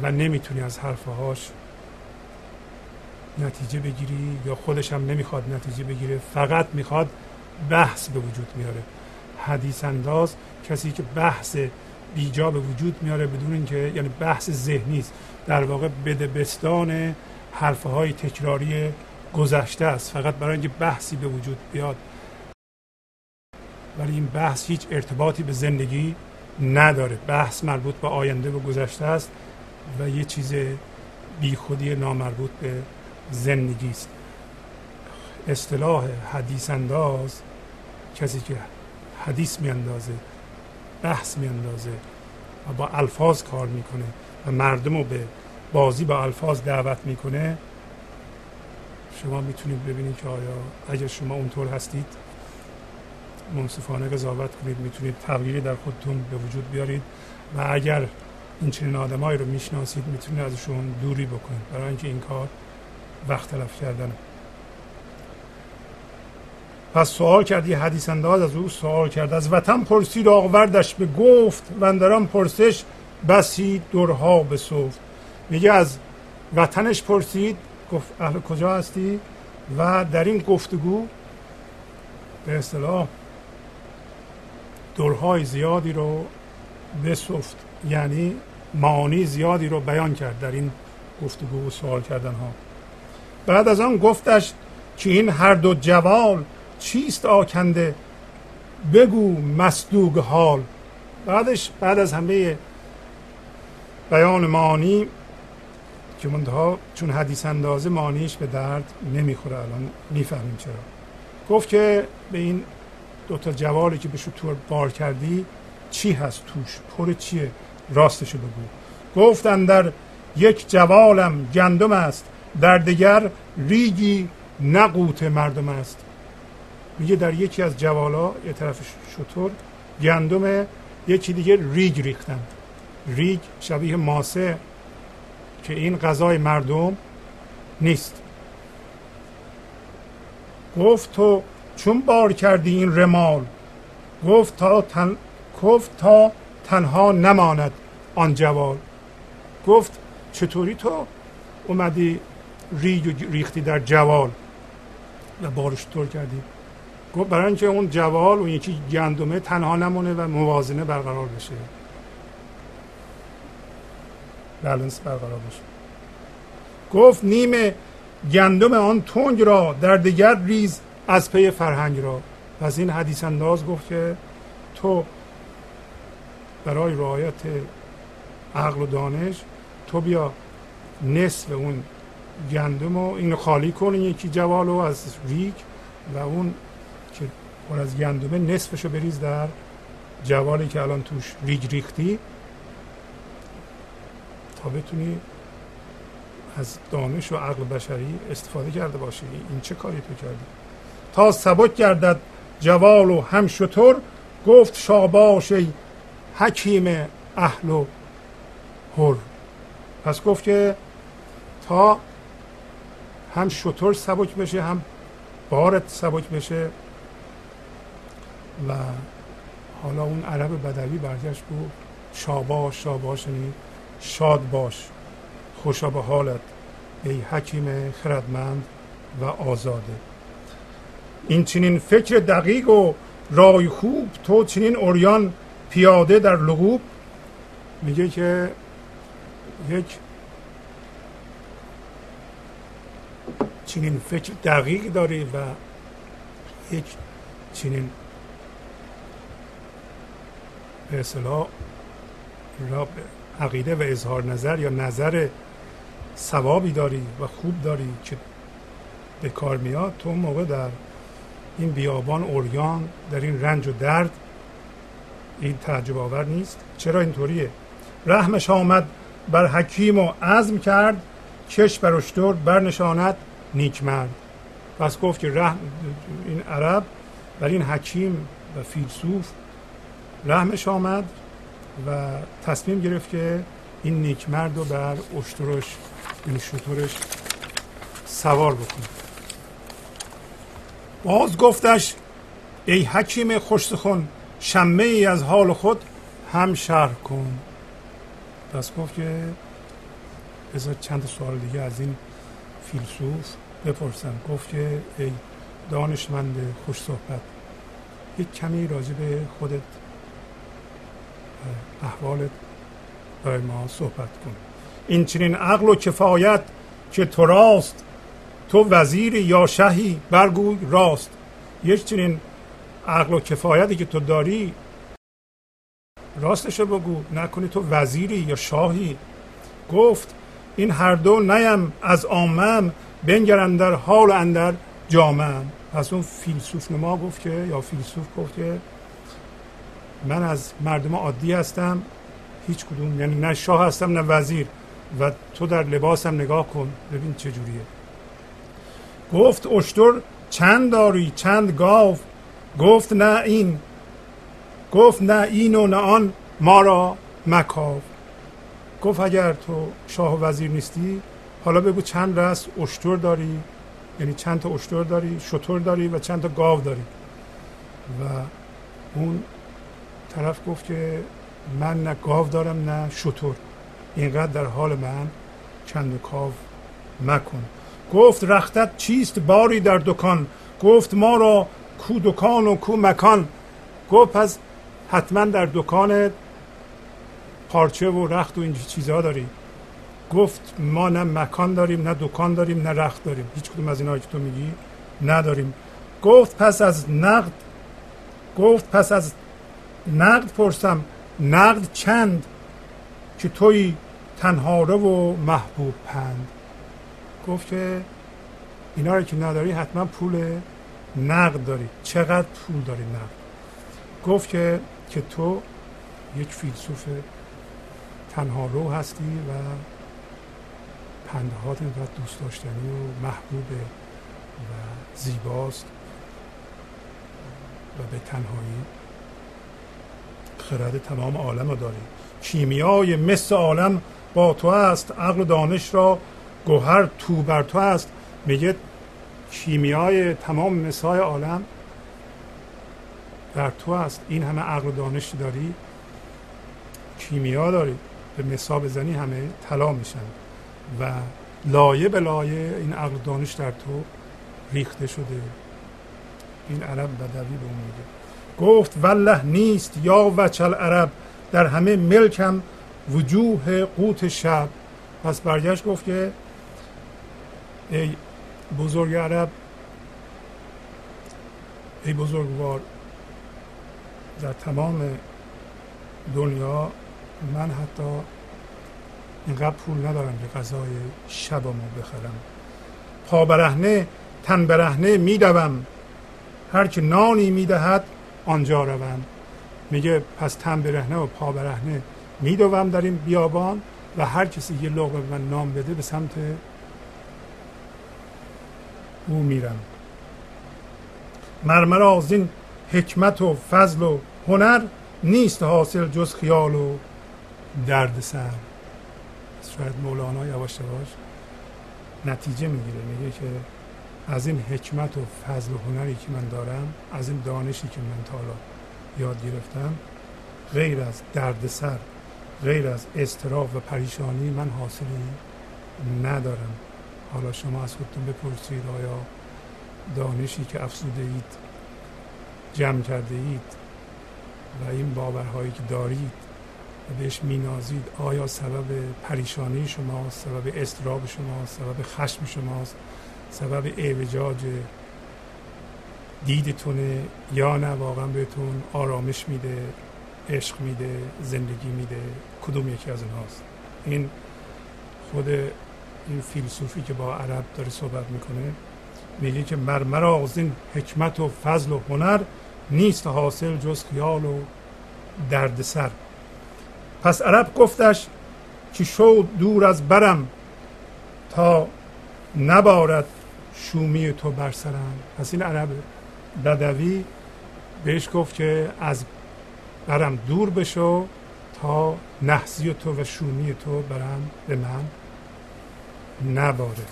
و نمی‌تونی از حرفهاش نتیجه بگیری یا خودش هم نمی‌خواد نتیجه بگیره فقط می‌خواد بحث به وجود میاره حدیث انداز کسی که بحث بیجا به وجود میاره بدون اینکه یعنی بحث ذهنی است. در واقع بدبستان حرفه های تکراری گذشته است. فقط برای اینکه بحثی به وجود بیاد. ولی این بحث هیچ ارتباطی به زندگی نداره. بحث مربوط به آینده و گذشته است و یه چیز بیخودی نامربوط به زندگی است. اصطلاح حدیث انداز کسی که حدیث میاندازه بحث میاندازه و با الفاظ کار می‌کنه و مردم رو به بازی با الفاظ دعوت می‌کنه. شما می‌تونید ببینید که آیا اگر شما اونطور هستید منصفانه قضاوت کنید می‌تونید تغییری در خودتون به وجود بیارید و اگر این چنین آدمایی رو می‌شناسید می‌تونید ازشون دوری بکنید. برای اینکه این کار وقت تلف کردن پس سوال کرد یه حدیث انداز از او سوال کرد. از وطن پرسید آقوردش به گفت و پرسش بسی درها بسفت. میگه از وطنش پرسید گفت اهل کجا هستی؟ و در این گفتگو به اصطلاح دورهای زیادی رو بسفت. یعنی معانی زیادی رو بیان کرد در این گفتگو و سوال کردن ها بعد از آن گفتش که این هر دو جوال چیست آکنده؟ بگو مصدوق حال. بعدش بعد از همه بیان معانی که منتها چون حدیث اندازه معنیش به درد نمی‌خوره الان می‌فهمیم چرا. گفت که به این دوتا جوالی که به شطور بار کردی چی هست توش؟ پر چیه؟ راستشو بگو. گفتن در یک جوالم گندم است در دیگر ریگی نقوت مردم است. میگه در یکی از جوالا یه طرف شطور گندم یکی دیگه ریگ ریختند ریگ شبیه ماسه که این غذای مردم نیست. گفت تو چون بار کردی این رمال؟ گفت تا تن... گفت تا تنها نماند آن جوال. گفت چطوری تو اومدی ریگ ریختی در جوال و بارش طور کردی؟ گفت برای اینکه اون جوال اون یکی گندمه تنها نمونه و موازنه برقرار بشه. بلنس برقرار بشه. گفت نیم گندم آن تنگ را در دیگر ریز از پی فرهنگ را. پس این حدیث انداز گفت که تو برای رعایت عقل و دانش تو بیا نصف اون گندم رو اینو خالی کن یکی جوال رو از ریگ و اون پر از گندمه نصفشو بریز در جوالی که الان توش ریگ ریختی تا بتونی از دانش و عقل بشری استفاده کرده باشی. این چه کاری تو کردی؟ تا سبک گردد جوال و هم شطور گفت شاباش ای حکیم اهل و هر پس گفت که تا هم شطور سبک بشه هم بارت سبک بشه و حالا اون عرب بدوی برگشت بود شاباش شاباش یعنی شاد باش خوشا به حالت ای حکیم خردمند و آزاده. این چنین فکر دقیق و رای خوب تو چنین اوریان پیاده در لغوب؟ میگه که یک چنین فکر دقیق داری و یک چنین به اصطلاح عقیده و اظهار نظر یا نظر ثوابی داری و خوب داری که به کار میاد تو موقع در این بیابان اوریان در این رنج و درد این تعجب آور نیست. چرا اینطوریه؟ رحمش آمد بر حکیم و عزم کرد چش بر اشتر برنشاند نیک مرد پس گفت که رحم این عرب بر این حکیم و فیلسوف رحمش آمد و تصمیم گرفت که این نیکمرد رو بر اشترش این شطورش سوار بکنه. باز گفتش ای حکیم خوش سخن شمه ای از حال خود هم شرح کن. پس گفت که بذار چند سوال دیگه از این فیلسوف بپرسم. گفت که ای دانشمند خوش صحبت یک کمی راجع به خودت احوالت برای ما صحبت کن. این چنین عقل و کفایت که تو راست تو وزیر یا شهی برگوی راست. یک چنین عقل و کفایتی که تو داری راستشو بگو. نکنی تو وزیری یا شاهی. گفت این هر دو نیم از آمم بنگرن در حال اندر جامم. پس اون فیلسوف ما گفت که یا فیلسوف گفت که من از مردم عادی هستم هیچ کدوم یعنی نه شاه هستم نه وزیر. و تو در لباسم نگاه کن ببین چجوریه گفت اشتر چند داری چند گاو؟ گفت نه این. گفت نه این و نه آن ما را مکاو. گفت اگر تو شاه و وزیر نیستی حالا بگو چند رس اشتر داری؟ یعنی چند تا اشتر داری شطور داری و چند تا گاو داری؟ و اون طرف گفت که من نه گاو دارم نه شطور اینقدر در حال من چند کاو مکن. گفت رختت چیست باری در دکان؟ گفت ما را کو دکان و کو مکان. گفت پس حتما در دکان پارچه و رخت و این چیزها داری. گفت ما نه مکان داریم نه دکان داریم نه رخت داریم. هیچ کدوم از اینایی که تو میگی نداریم. گفت پس از نقد گفت پس از نقد پرسم نقد چند که توی تنهاره و محبوب پند؟ گفت که اینا رو که نداری حتما پول نقد داری. چقدر پول داری نقد؟ گفت که که تو یک فیلسوف تنها رو هستی و پندهات اینقدر دوست داشتنی و محبوب و زیباست و به تنهایی خرد تمام عالم رو داری. کیمیای مثل عالم با تو است عقل و دانش را گوهر تو بر تو است. میگه کیمیای تمام مسای عالم در تو است. این همه عقل و دانش داری کیمیا داری. به مسا بزنی همه طلا میشن. و لایه به لایه این عقل دانش در تو ریخته شده. این عرب بدوی به اون میگه. گفت والله نیست یا وچل عرب در همه ملکم وجوه قوت شب. پس برگشت گفت که ای بزرگ عرب ای بزرگوار در تمام دنیا من حتی اینقدر پول ندارم که غذای شبمو بخرم. پا برهنه تن برهنه میدوم. هر که نانی می‌دهد آنجا روم میگه پس تن برهنه و پا برهنه. میدوم در این بیابان و هر کسی یه لغمه من نام بده به سمت او میرم. مرمر از این حکمت و فضل و هنر نیست حاصل جز خیال و درد سر. شاید مولانا یواش یواش نتیجه می‌گیره. میگه که از این حکمت و فضل و هنری که من دارم از این دانشی که من تا یاد گرفتم غیر از دردسر غیر از استراف و پریشانی من حاصلی ندارم. حالا شما از خودتون بپرسید آیا دانشی که افسوده اید جمع کرده اید و این باورهایی که دارید و بهش مینازید آیا سبب پریشانی شماست سبب استراب شماست سبب خشم شماست؟ سبب اعوجاج دیدتونه یا نه واقعا بهتون آرامش میده عشق میده زندگی میده کدوم یکی از اینهاست؟ این خود این فیلسوفی که با عرب داره صحبت می‌کنه میگه که مرمرا از این حکمت و فضل و هنر نیست حاصل جز خیال و دردسر. پس عرب گفتش که شو دور از برم تا نبارد شومی تو بر سرم. پس این عرب بدوی بهش گفت که از برم دور بشو تا نحزی تو و شومی تو برم به من نباره.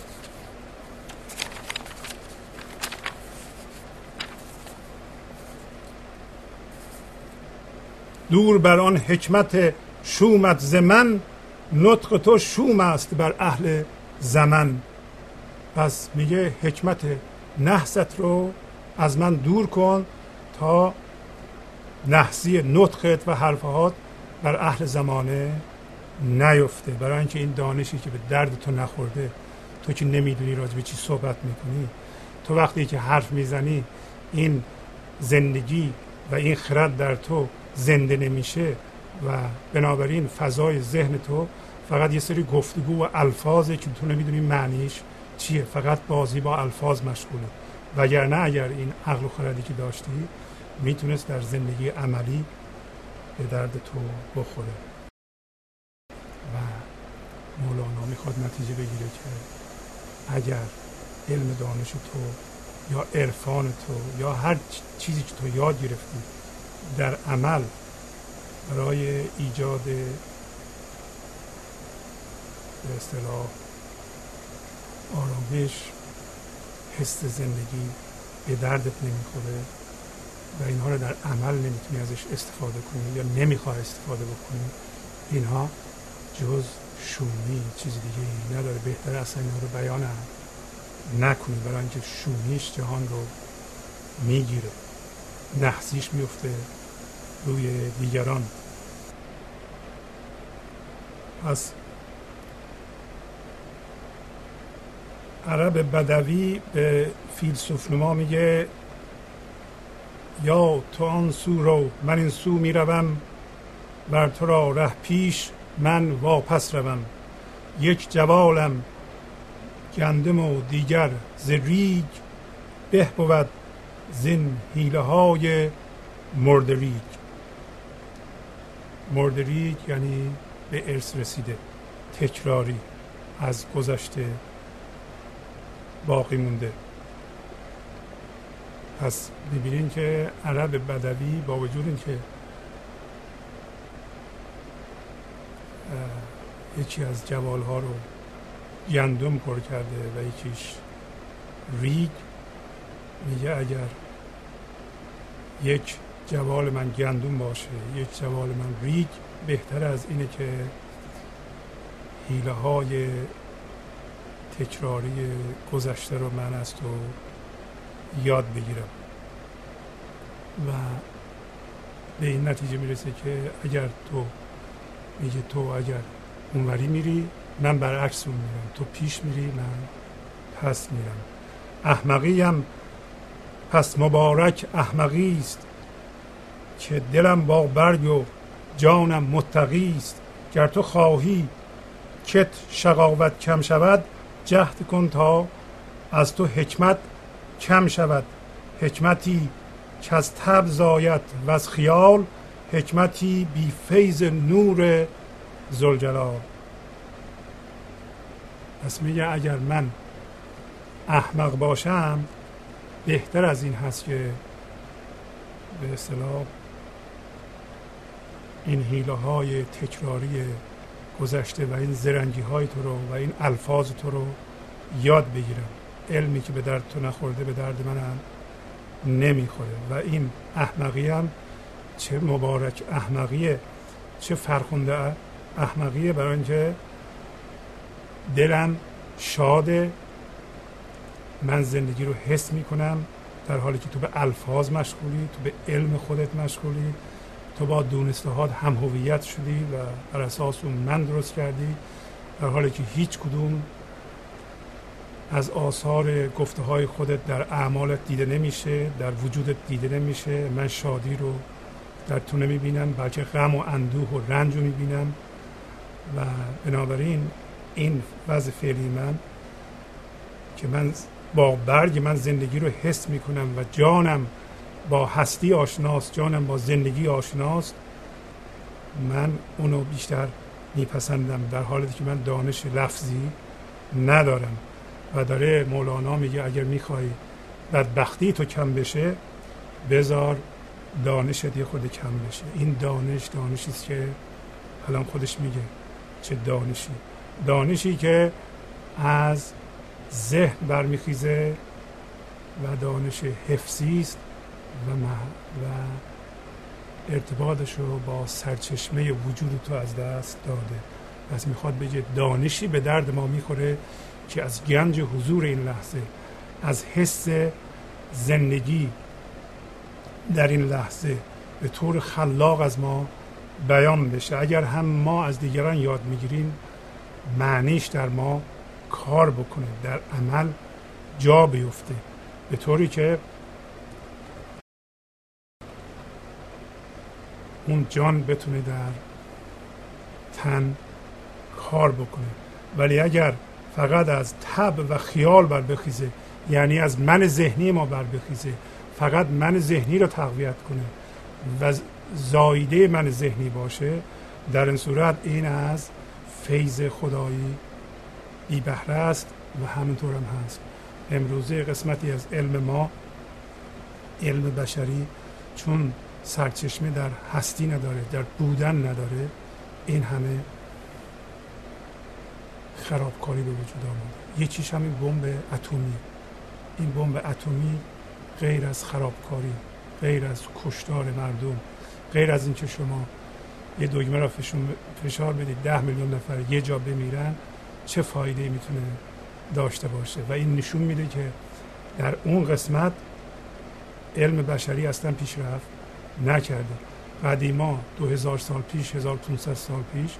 دور بر آن حکمت شومت زمن نطق تو شوم است بر اهل زمن. پس میگه حکمت نحست رو از من دور کن تا نحسی نطقت و حرفهات بر اهل زمانه نیفته. برای اینکه این دانشی که به درد تو نخورده تو که نمی‌دونی راجع به چی صحبت می‌کنی تو وقتی که حرف می‌زنی این زندگی و این خرد در تو زنده نمیشه و بنابراین فضای ذهن تو فقط یه سری گفتگو و الفاظه که تو نمی‌دونی معنیش چیه؟ فقط بازی با الفاظ مشغوله. وگرنه اگر این عقل و خردی که داشتی می‌تونست در زندگی عملی به درد تو بخوره. و مولانا می‌خواد نتیجه بگیره که اگر علم دانش تو یا عرفان تو یا هر چیزی که تو یاد گرفتی در عمل برای ایجاد به اصطلاح آرامش حس زندگی به دردت نمی‌خوره و اینها رو در عمل نمی‌تونی ازش استفاده کنی یا نمی‌خواه استفاده بکنی اینها جز شومی چیز دیگه ای نداره. بهتر اصلا اینها رو بیان نکنی برای اینکه شومیش جهان رو می‌گیره نحسیش میفته روی دیگران. پس عرب بدوی به فیلسوف نما میگه یا تو آن سو رو من این سو می‌روم بر تو را ره پیش من واپس روم. یک جوالم گندم و دیگر ز ریگ به بود زین حیله های مردریج مردریج یعنی به ارث رسیده تکراری از گذشته باقی مونده. پس می‌بینین که عرب بدوی با وجود اینکه یکی از جوال ها رو گندم پر کرده و یکیش ریگ میگه اگر یک جوال من گندم باشه یک جوال من ریگ بهتر از اینه که حیله های تکراری گذشته رو من از تو یاد بگیرم. و به این نتیجه می‌رسه که اگر تو میگه تو اگر اونوری میری من برعکس اون میرم. تو پیش میری من پس میرم. احمقی هم پس مبارک احمقی است که دلم با برگ و جانم متقی است. گر تو خواهی کت شقاوت کم شود جهد کن تا از تو حکمت کم شود. حکمتی که از تب زاید و از خیال حکمتی بی فیض نور زلجلال پس میگه اگر من احمق باشم بهتر از این هست که به اصطلاح این حیله های تکراری گذشته و این زرنگی های تو رو و این الفاظ تو رو یاد بگیرم. علمی که به درد تو نخورده به درد من هم نمی‌خوره. و این احمقی هم چه مبارک احمقیه چه فرخونده احمقیه. برای اینکه دلم شاده من زندگی رو حس می‌کنم در حالی که تو به الفاظ مشغولی تو به علم خودت مشغولی. تو با دونسته هم هویت شدی و بر اساس اون من درست کردی در حالی که هیچ کدوم از آثار گفته های خودت در اعمالت دیده نمیشه در وجودت دیده نمیشه. من شادی رو در تو نمی‌بینم بلکه غم و اندوه و رنج رو می‌بینم. و بنابراین این وضع فعلی من که من با برگ من زندگی رو حس می‌کنم و جانم با هستی آشناست جانم با زندگی آشناست. من اونو بیشتر میپسندم در حالی که من دانش لفظی ندارم. و داره مولانا میگه اگر می‌خوای بدبختی تو کم بشه بذار دانشت یه خود کم بشه. این دانش دانشی است که الان خودش میگه چه دانشی. دانشی که از ذهن برمیخیزه و دانش حفظی است. و, و ارتباطش رو با سرچشمه وجود تو از دست داده. پس می‌خواد بگه دانشی به درد ما می‌خوره که از گنج حضور این لحظه از حس زندگی در این لحظه به طور خلاق از ما بیان بشه. اگر هم ما از دیگران یاد می‌گیریم معنیش در ما کار بکنه در عمل جا بیفته. به طوری که اون جان بتونه در تن کار بکنه. ولی اگر فقط از تب و خیال بر بخیزه یعنی از من ذهنی ما بر بخیزه فقط من ذهنی رو تقویت کنه و زایده من ذهنی باشه در این صورت این از فیض خدایی بی بهره است و همینطور هم هست. امروزه قسمتی از علم ما علم بشری چون سرچشمه در هستی نداره در بودن نداره. این همه خرابکاری به وجود آمده یکیش همین بمب اتمی. این بمب اتمی غیر از خرابکاری غیر از کشتار مردم غیر از اینکه شما یه دگمه را فشار بدید ده میلیون نفر یه جا بمیرن چه فایده می‌تونه داشته باشه؟ و این نشون میده که در اون قسمت علم بشری اصلا پیشرفت نکرده. قدیما دو هزار سال پیش 1500 سال پیش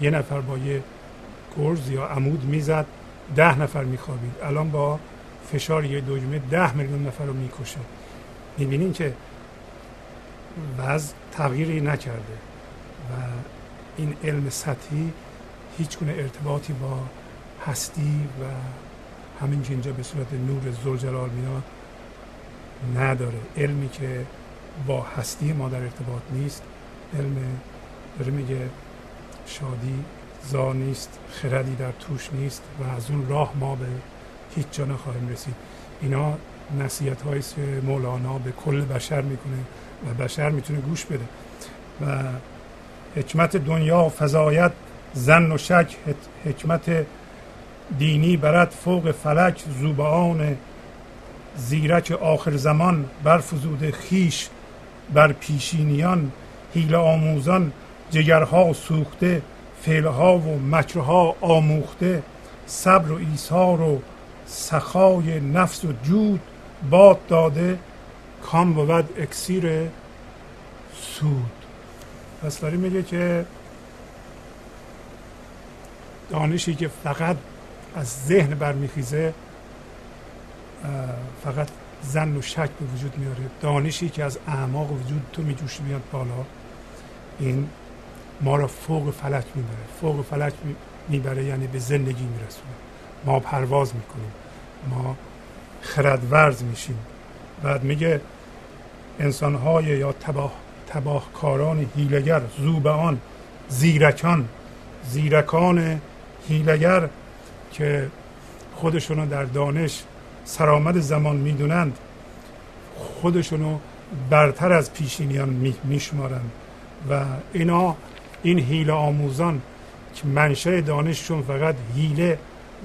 یه نفر با یه گرز یا عمود می‌زد ده نفر میخوابید. الان با فشار یه دجمه ده میلیون نفر رو می‌کشه. می‌بینین که وضع تغییری نکرده و این علم سطحی هیچ گونه ارتباطی با هستی و همین اینجا به صورت نور زلجلال میاد نداره. علمی که با هستی ما در ارتباط نیست. علم داره میگه شادی زا نیست خردی در توش نیست و از اون راه ما به هیچ جا نخواهیم رسید. اینا نصیحت هایی مولانا به کل بشر می‌کنه و بشر می‌تونه گوش بده. و حکمت دنیا فضایت زن و شک حکمت دینی برد فوق فلک زوبان زیرک آخر زمان برفزود خیش بر پیشینیان هیل آموزان جگرها سوخته فعلها و مکرها آموخته صبر و ایثار و سخای نفس و جود باد داده کام بود اکسیر سود. پس داری میگه که دانشی که فقط از ذهن برمیخیزه فقط زن و شک به وجود میاره. دانشی که از اعماق وجود تو میجوشه میاد بالا. این ما را فوق فلک می‌بره. فوق فلک می‌بره یعنی به زندگی میرسونه. ما پرواز می‌کنیم. ما خردورز میشیم. بعد میگه انسانهای یا تباه تباهکاران هیلگر زوبان زیرکان زیرکان هیلگر که خودشونو در دانش سرآمد زمان می‌دونند خودشونو برتر از پیشینیان میشمارند. و اینا این هیله آموزان که منشه دانششون فقط هیله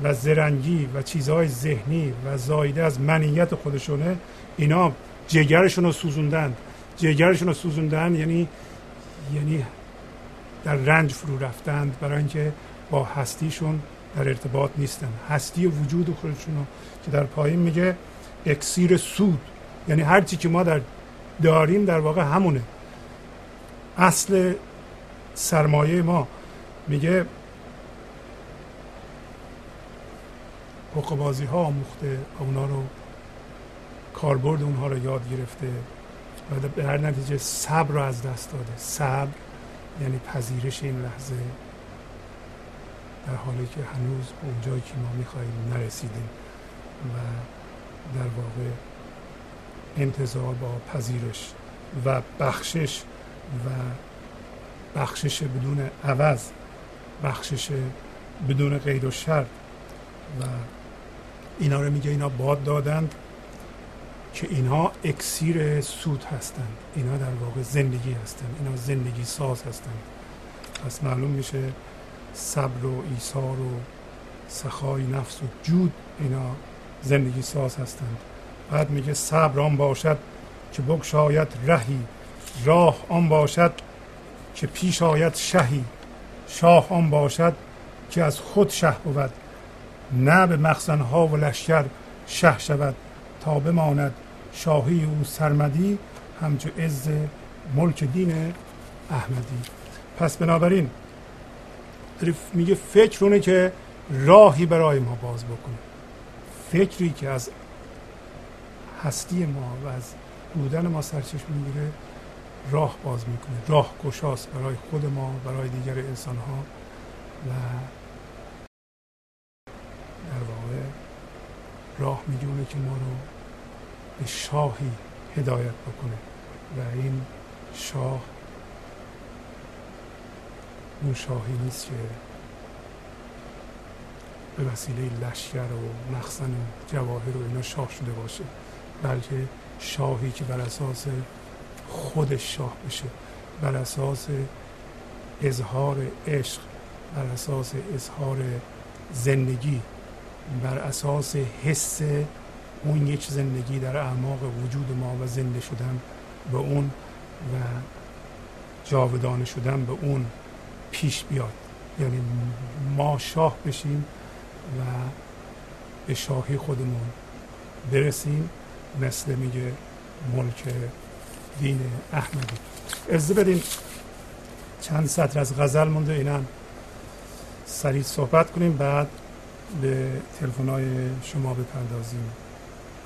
و زرنگی و چیزهای ذهنی و زایده از منیت خودشونه اینا جگرشون رو سوزوندند. جگرشون رو سوزوندن یعنی یعنی در رنج فرو رفتند برای اینکه با هستیشون در ارتباط نیستن. هستی وجود خودشون رو که در پایین میگه اکسیر سود. یعنی هر چی که ما در داریم در واقع همونه. اصل سرمایه ما میگه حقوق ها آموخته اونا رو کاربرد اونها رو یاد گرفته و به هر نتیجه صبر رو از دست داده. صبر یعنی پذیرش این لحظه. در حالی که هنوز به اونجایی که ما میخواییم نرسیدیم و در واقع انتظار با پذیرش و بخشش و بخشش بدون عوض بخشش بدون قید و شرط و اینا رو میگه اینا باد دادند که اینها اکسیر سود هستند. اینا در واقع زندگی هستند. اینا زندگی ساز هستند. پس معلوم میشه صبر و ایثار و سخای نفس و جود اینا زندگی ساز هستند. بعد میگه صبر آن باشد که بگشاید رهی راه آن باشد که پیش آید شهی شاه آن باشد که از خود شه بود. نه به مخزنها و لشکر شه شود تا بماند شاهی او سرمدی همچو عز ملک دین احمدی. پس بنابراین میگه فکر اونه که راهی برای ما باز بکنه. فکری که از هستی ما و از بودن ما سرچشمه می‌گیره راه باز می‌کنه. راه گشاست برای خود ما برای دیگر انسان ها و در واقع راه می‌دونه که ما رو به شاهی هدایت بکنه و این شاه اون شاهی نیست که به وسیله لشکر و مخزن جواهر و اینا شاه شده باشه بلکه شاهی که بر اساس خودش شاه بشه بر اساس اظهار عشق بر اساس اظهار زندگی بر اساس حس اون یک زندگی در اعماق وجود ما و زنده شدن به اون و جاودانه شدن به اون. پیش بیاد. یعنی ما شاه بشیم و به شاهی خودمون برسیم مثل میگه ملک دین احمدی. از بدین چند سطر از غزل مونده اینم سریع صحبت کنیم بعد به تلفن های شما بپردازیم.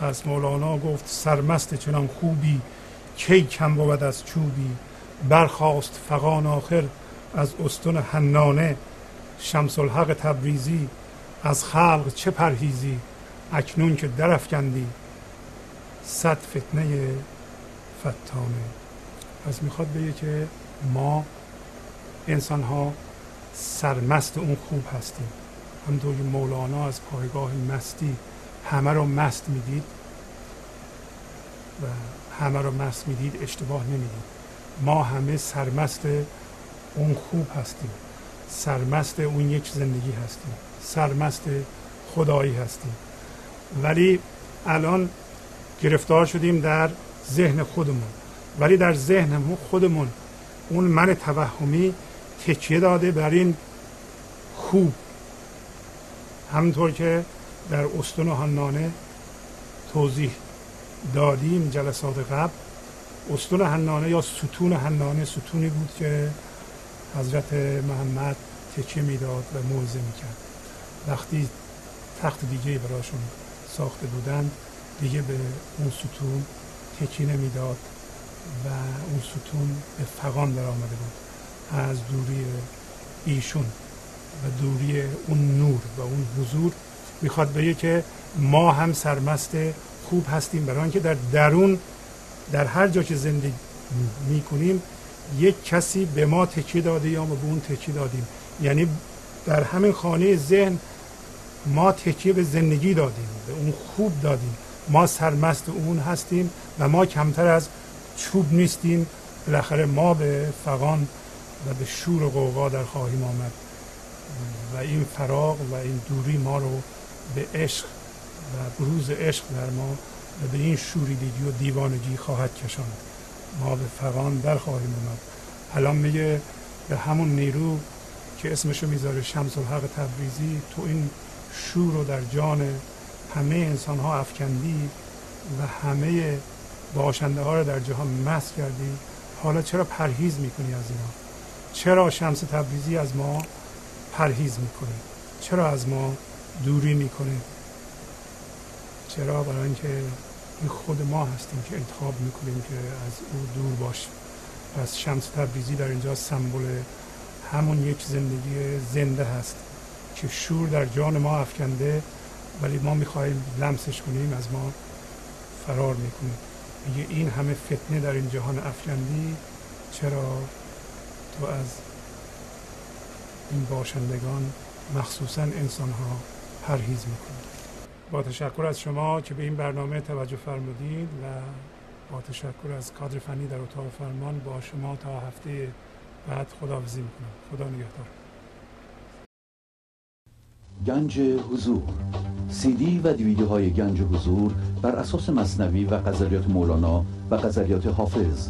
پس مولانا گفت سرمست چنان خوبی کی کم بود از چوبی برخواست فقان آخر از استون حنانه شمس الحق تبریزی از خلق چه پرهیزی اکنون که درفکندی صد فتنه فتانه. پس می‌خواد بگه که ما انسان ها سرمست اون خوب هستیم. همونطور که مولانا از پایگاه مستی همه رو مست می‌دید و همه رو مست می‌دید اشتباه نمی‌دید. ما همه سرمست اون خوب هستیم. سرمست اون یک زندگی هستیم. سرمست خدایی هستیم. ولی الان گرفتار شدیم در ذهن خودمون. ولی در ذهن خودمون اون من توهمی تکیه داده بر این خوب. همونطور که در استون حنانه توضیح دادیم جلسات قبل استون حنانه یا ستون حنانه ستونی بود که حضرت محمد تکیه می‌داد و موعظه می‌کرد. وقتی تخت دیگه براشون ساخته بودند دیگه به اون ستون تکیه نمی‌داد و اون ستون به فقان در آمده بود. از دوری ایشون و دوری اون نور و اون حضور می‌خواد بگه که ما هم سرمست خوب هستیم برای اینکه در درون در هر جا که زندگی می‌کنیم یک کسی به ما تکیه داده یا ما به اون تکیه دادیم. یعنی در همین خانه ذهن ما تکیه به زندگی دادیم به اون خوب دادیم. ما سرمست اون هستیم و ما کمتر از چوب نیستیم. بالاخره ما به فقان و به شور و قوقا در خواهیم آمد. و این فراغ و این دوری ما رو به عشق و بروز عشق در ما و به این شوریدگی و دیوانگی خواهد کشاند. ما به فقان در خواهیم آمد الان میگه به همون نیرو که اسمشو می‌ذاره شمس الحق تبریزی تو این شور رو در جان همه انسان ها افکندی و همه باشنده ها رو در جهان مست کردی. حالا چرا پرهیز می‌کنی از اینا؟ چرا شمس تبریزی از ما پرهیز می‌کنه؟ چرا از ما دوری می‌کنه؟ چرا؟ برای اینکه این خود ما هستیم که انتخاب می‌کنیم که از او دور باشیم. پس شمس تبریزی در اینجا سمبل همون یک زندگی زنده هست که شور در جان ما افکنده ولی ما می‌خواهیم لمسش کنیم از ما فرار می‌کنیم. میگه این همه فتنه در این جهان افکندی چرا تو از این باشندگان مخصوصا انسان ها پرهیز می‌کنید با تشکر از شما که به این برنامه توجه فرمودید و با تشکر از کادر فنی در اتاق فرمان با شما تا هفته بعد خداحافظی می‌کنم. خدا نگهدار. گنج حضور. سی دی و دیویدیو های گنج حضور بر اساس مصنوی و غزلیات مولانا و غزلیات حافظ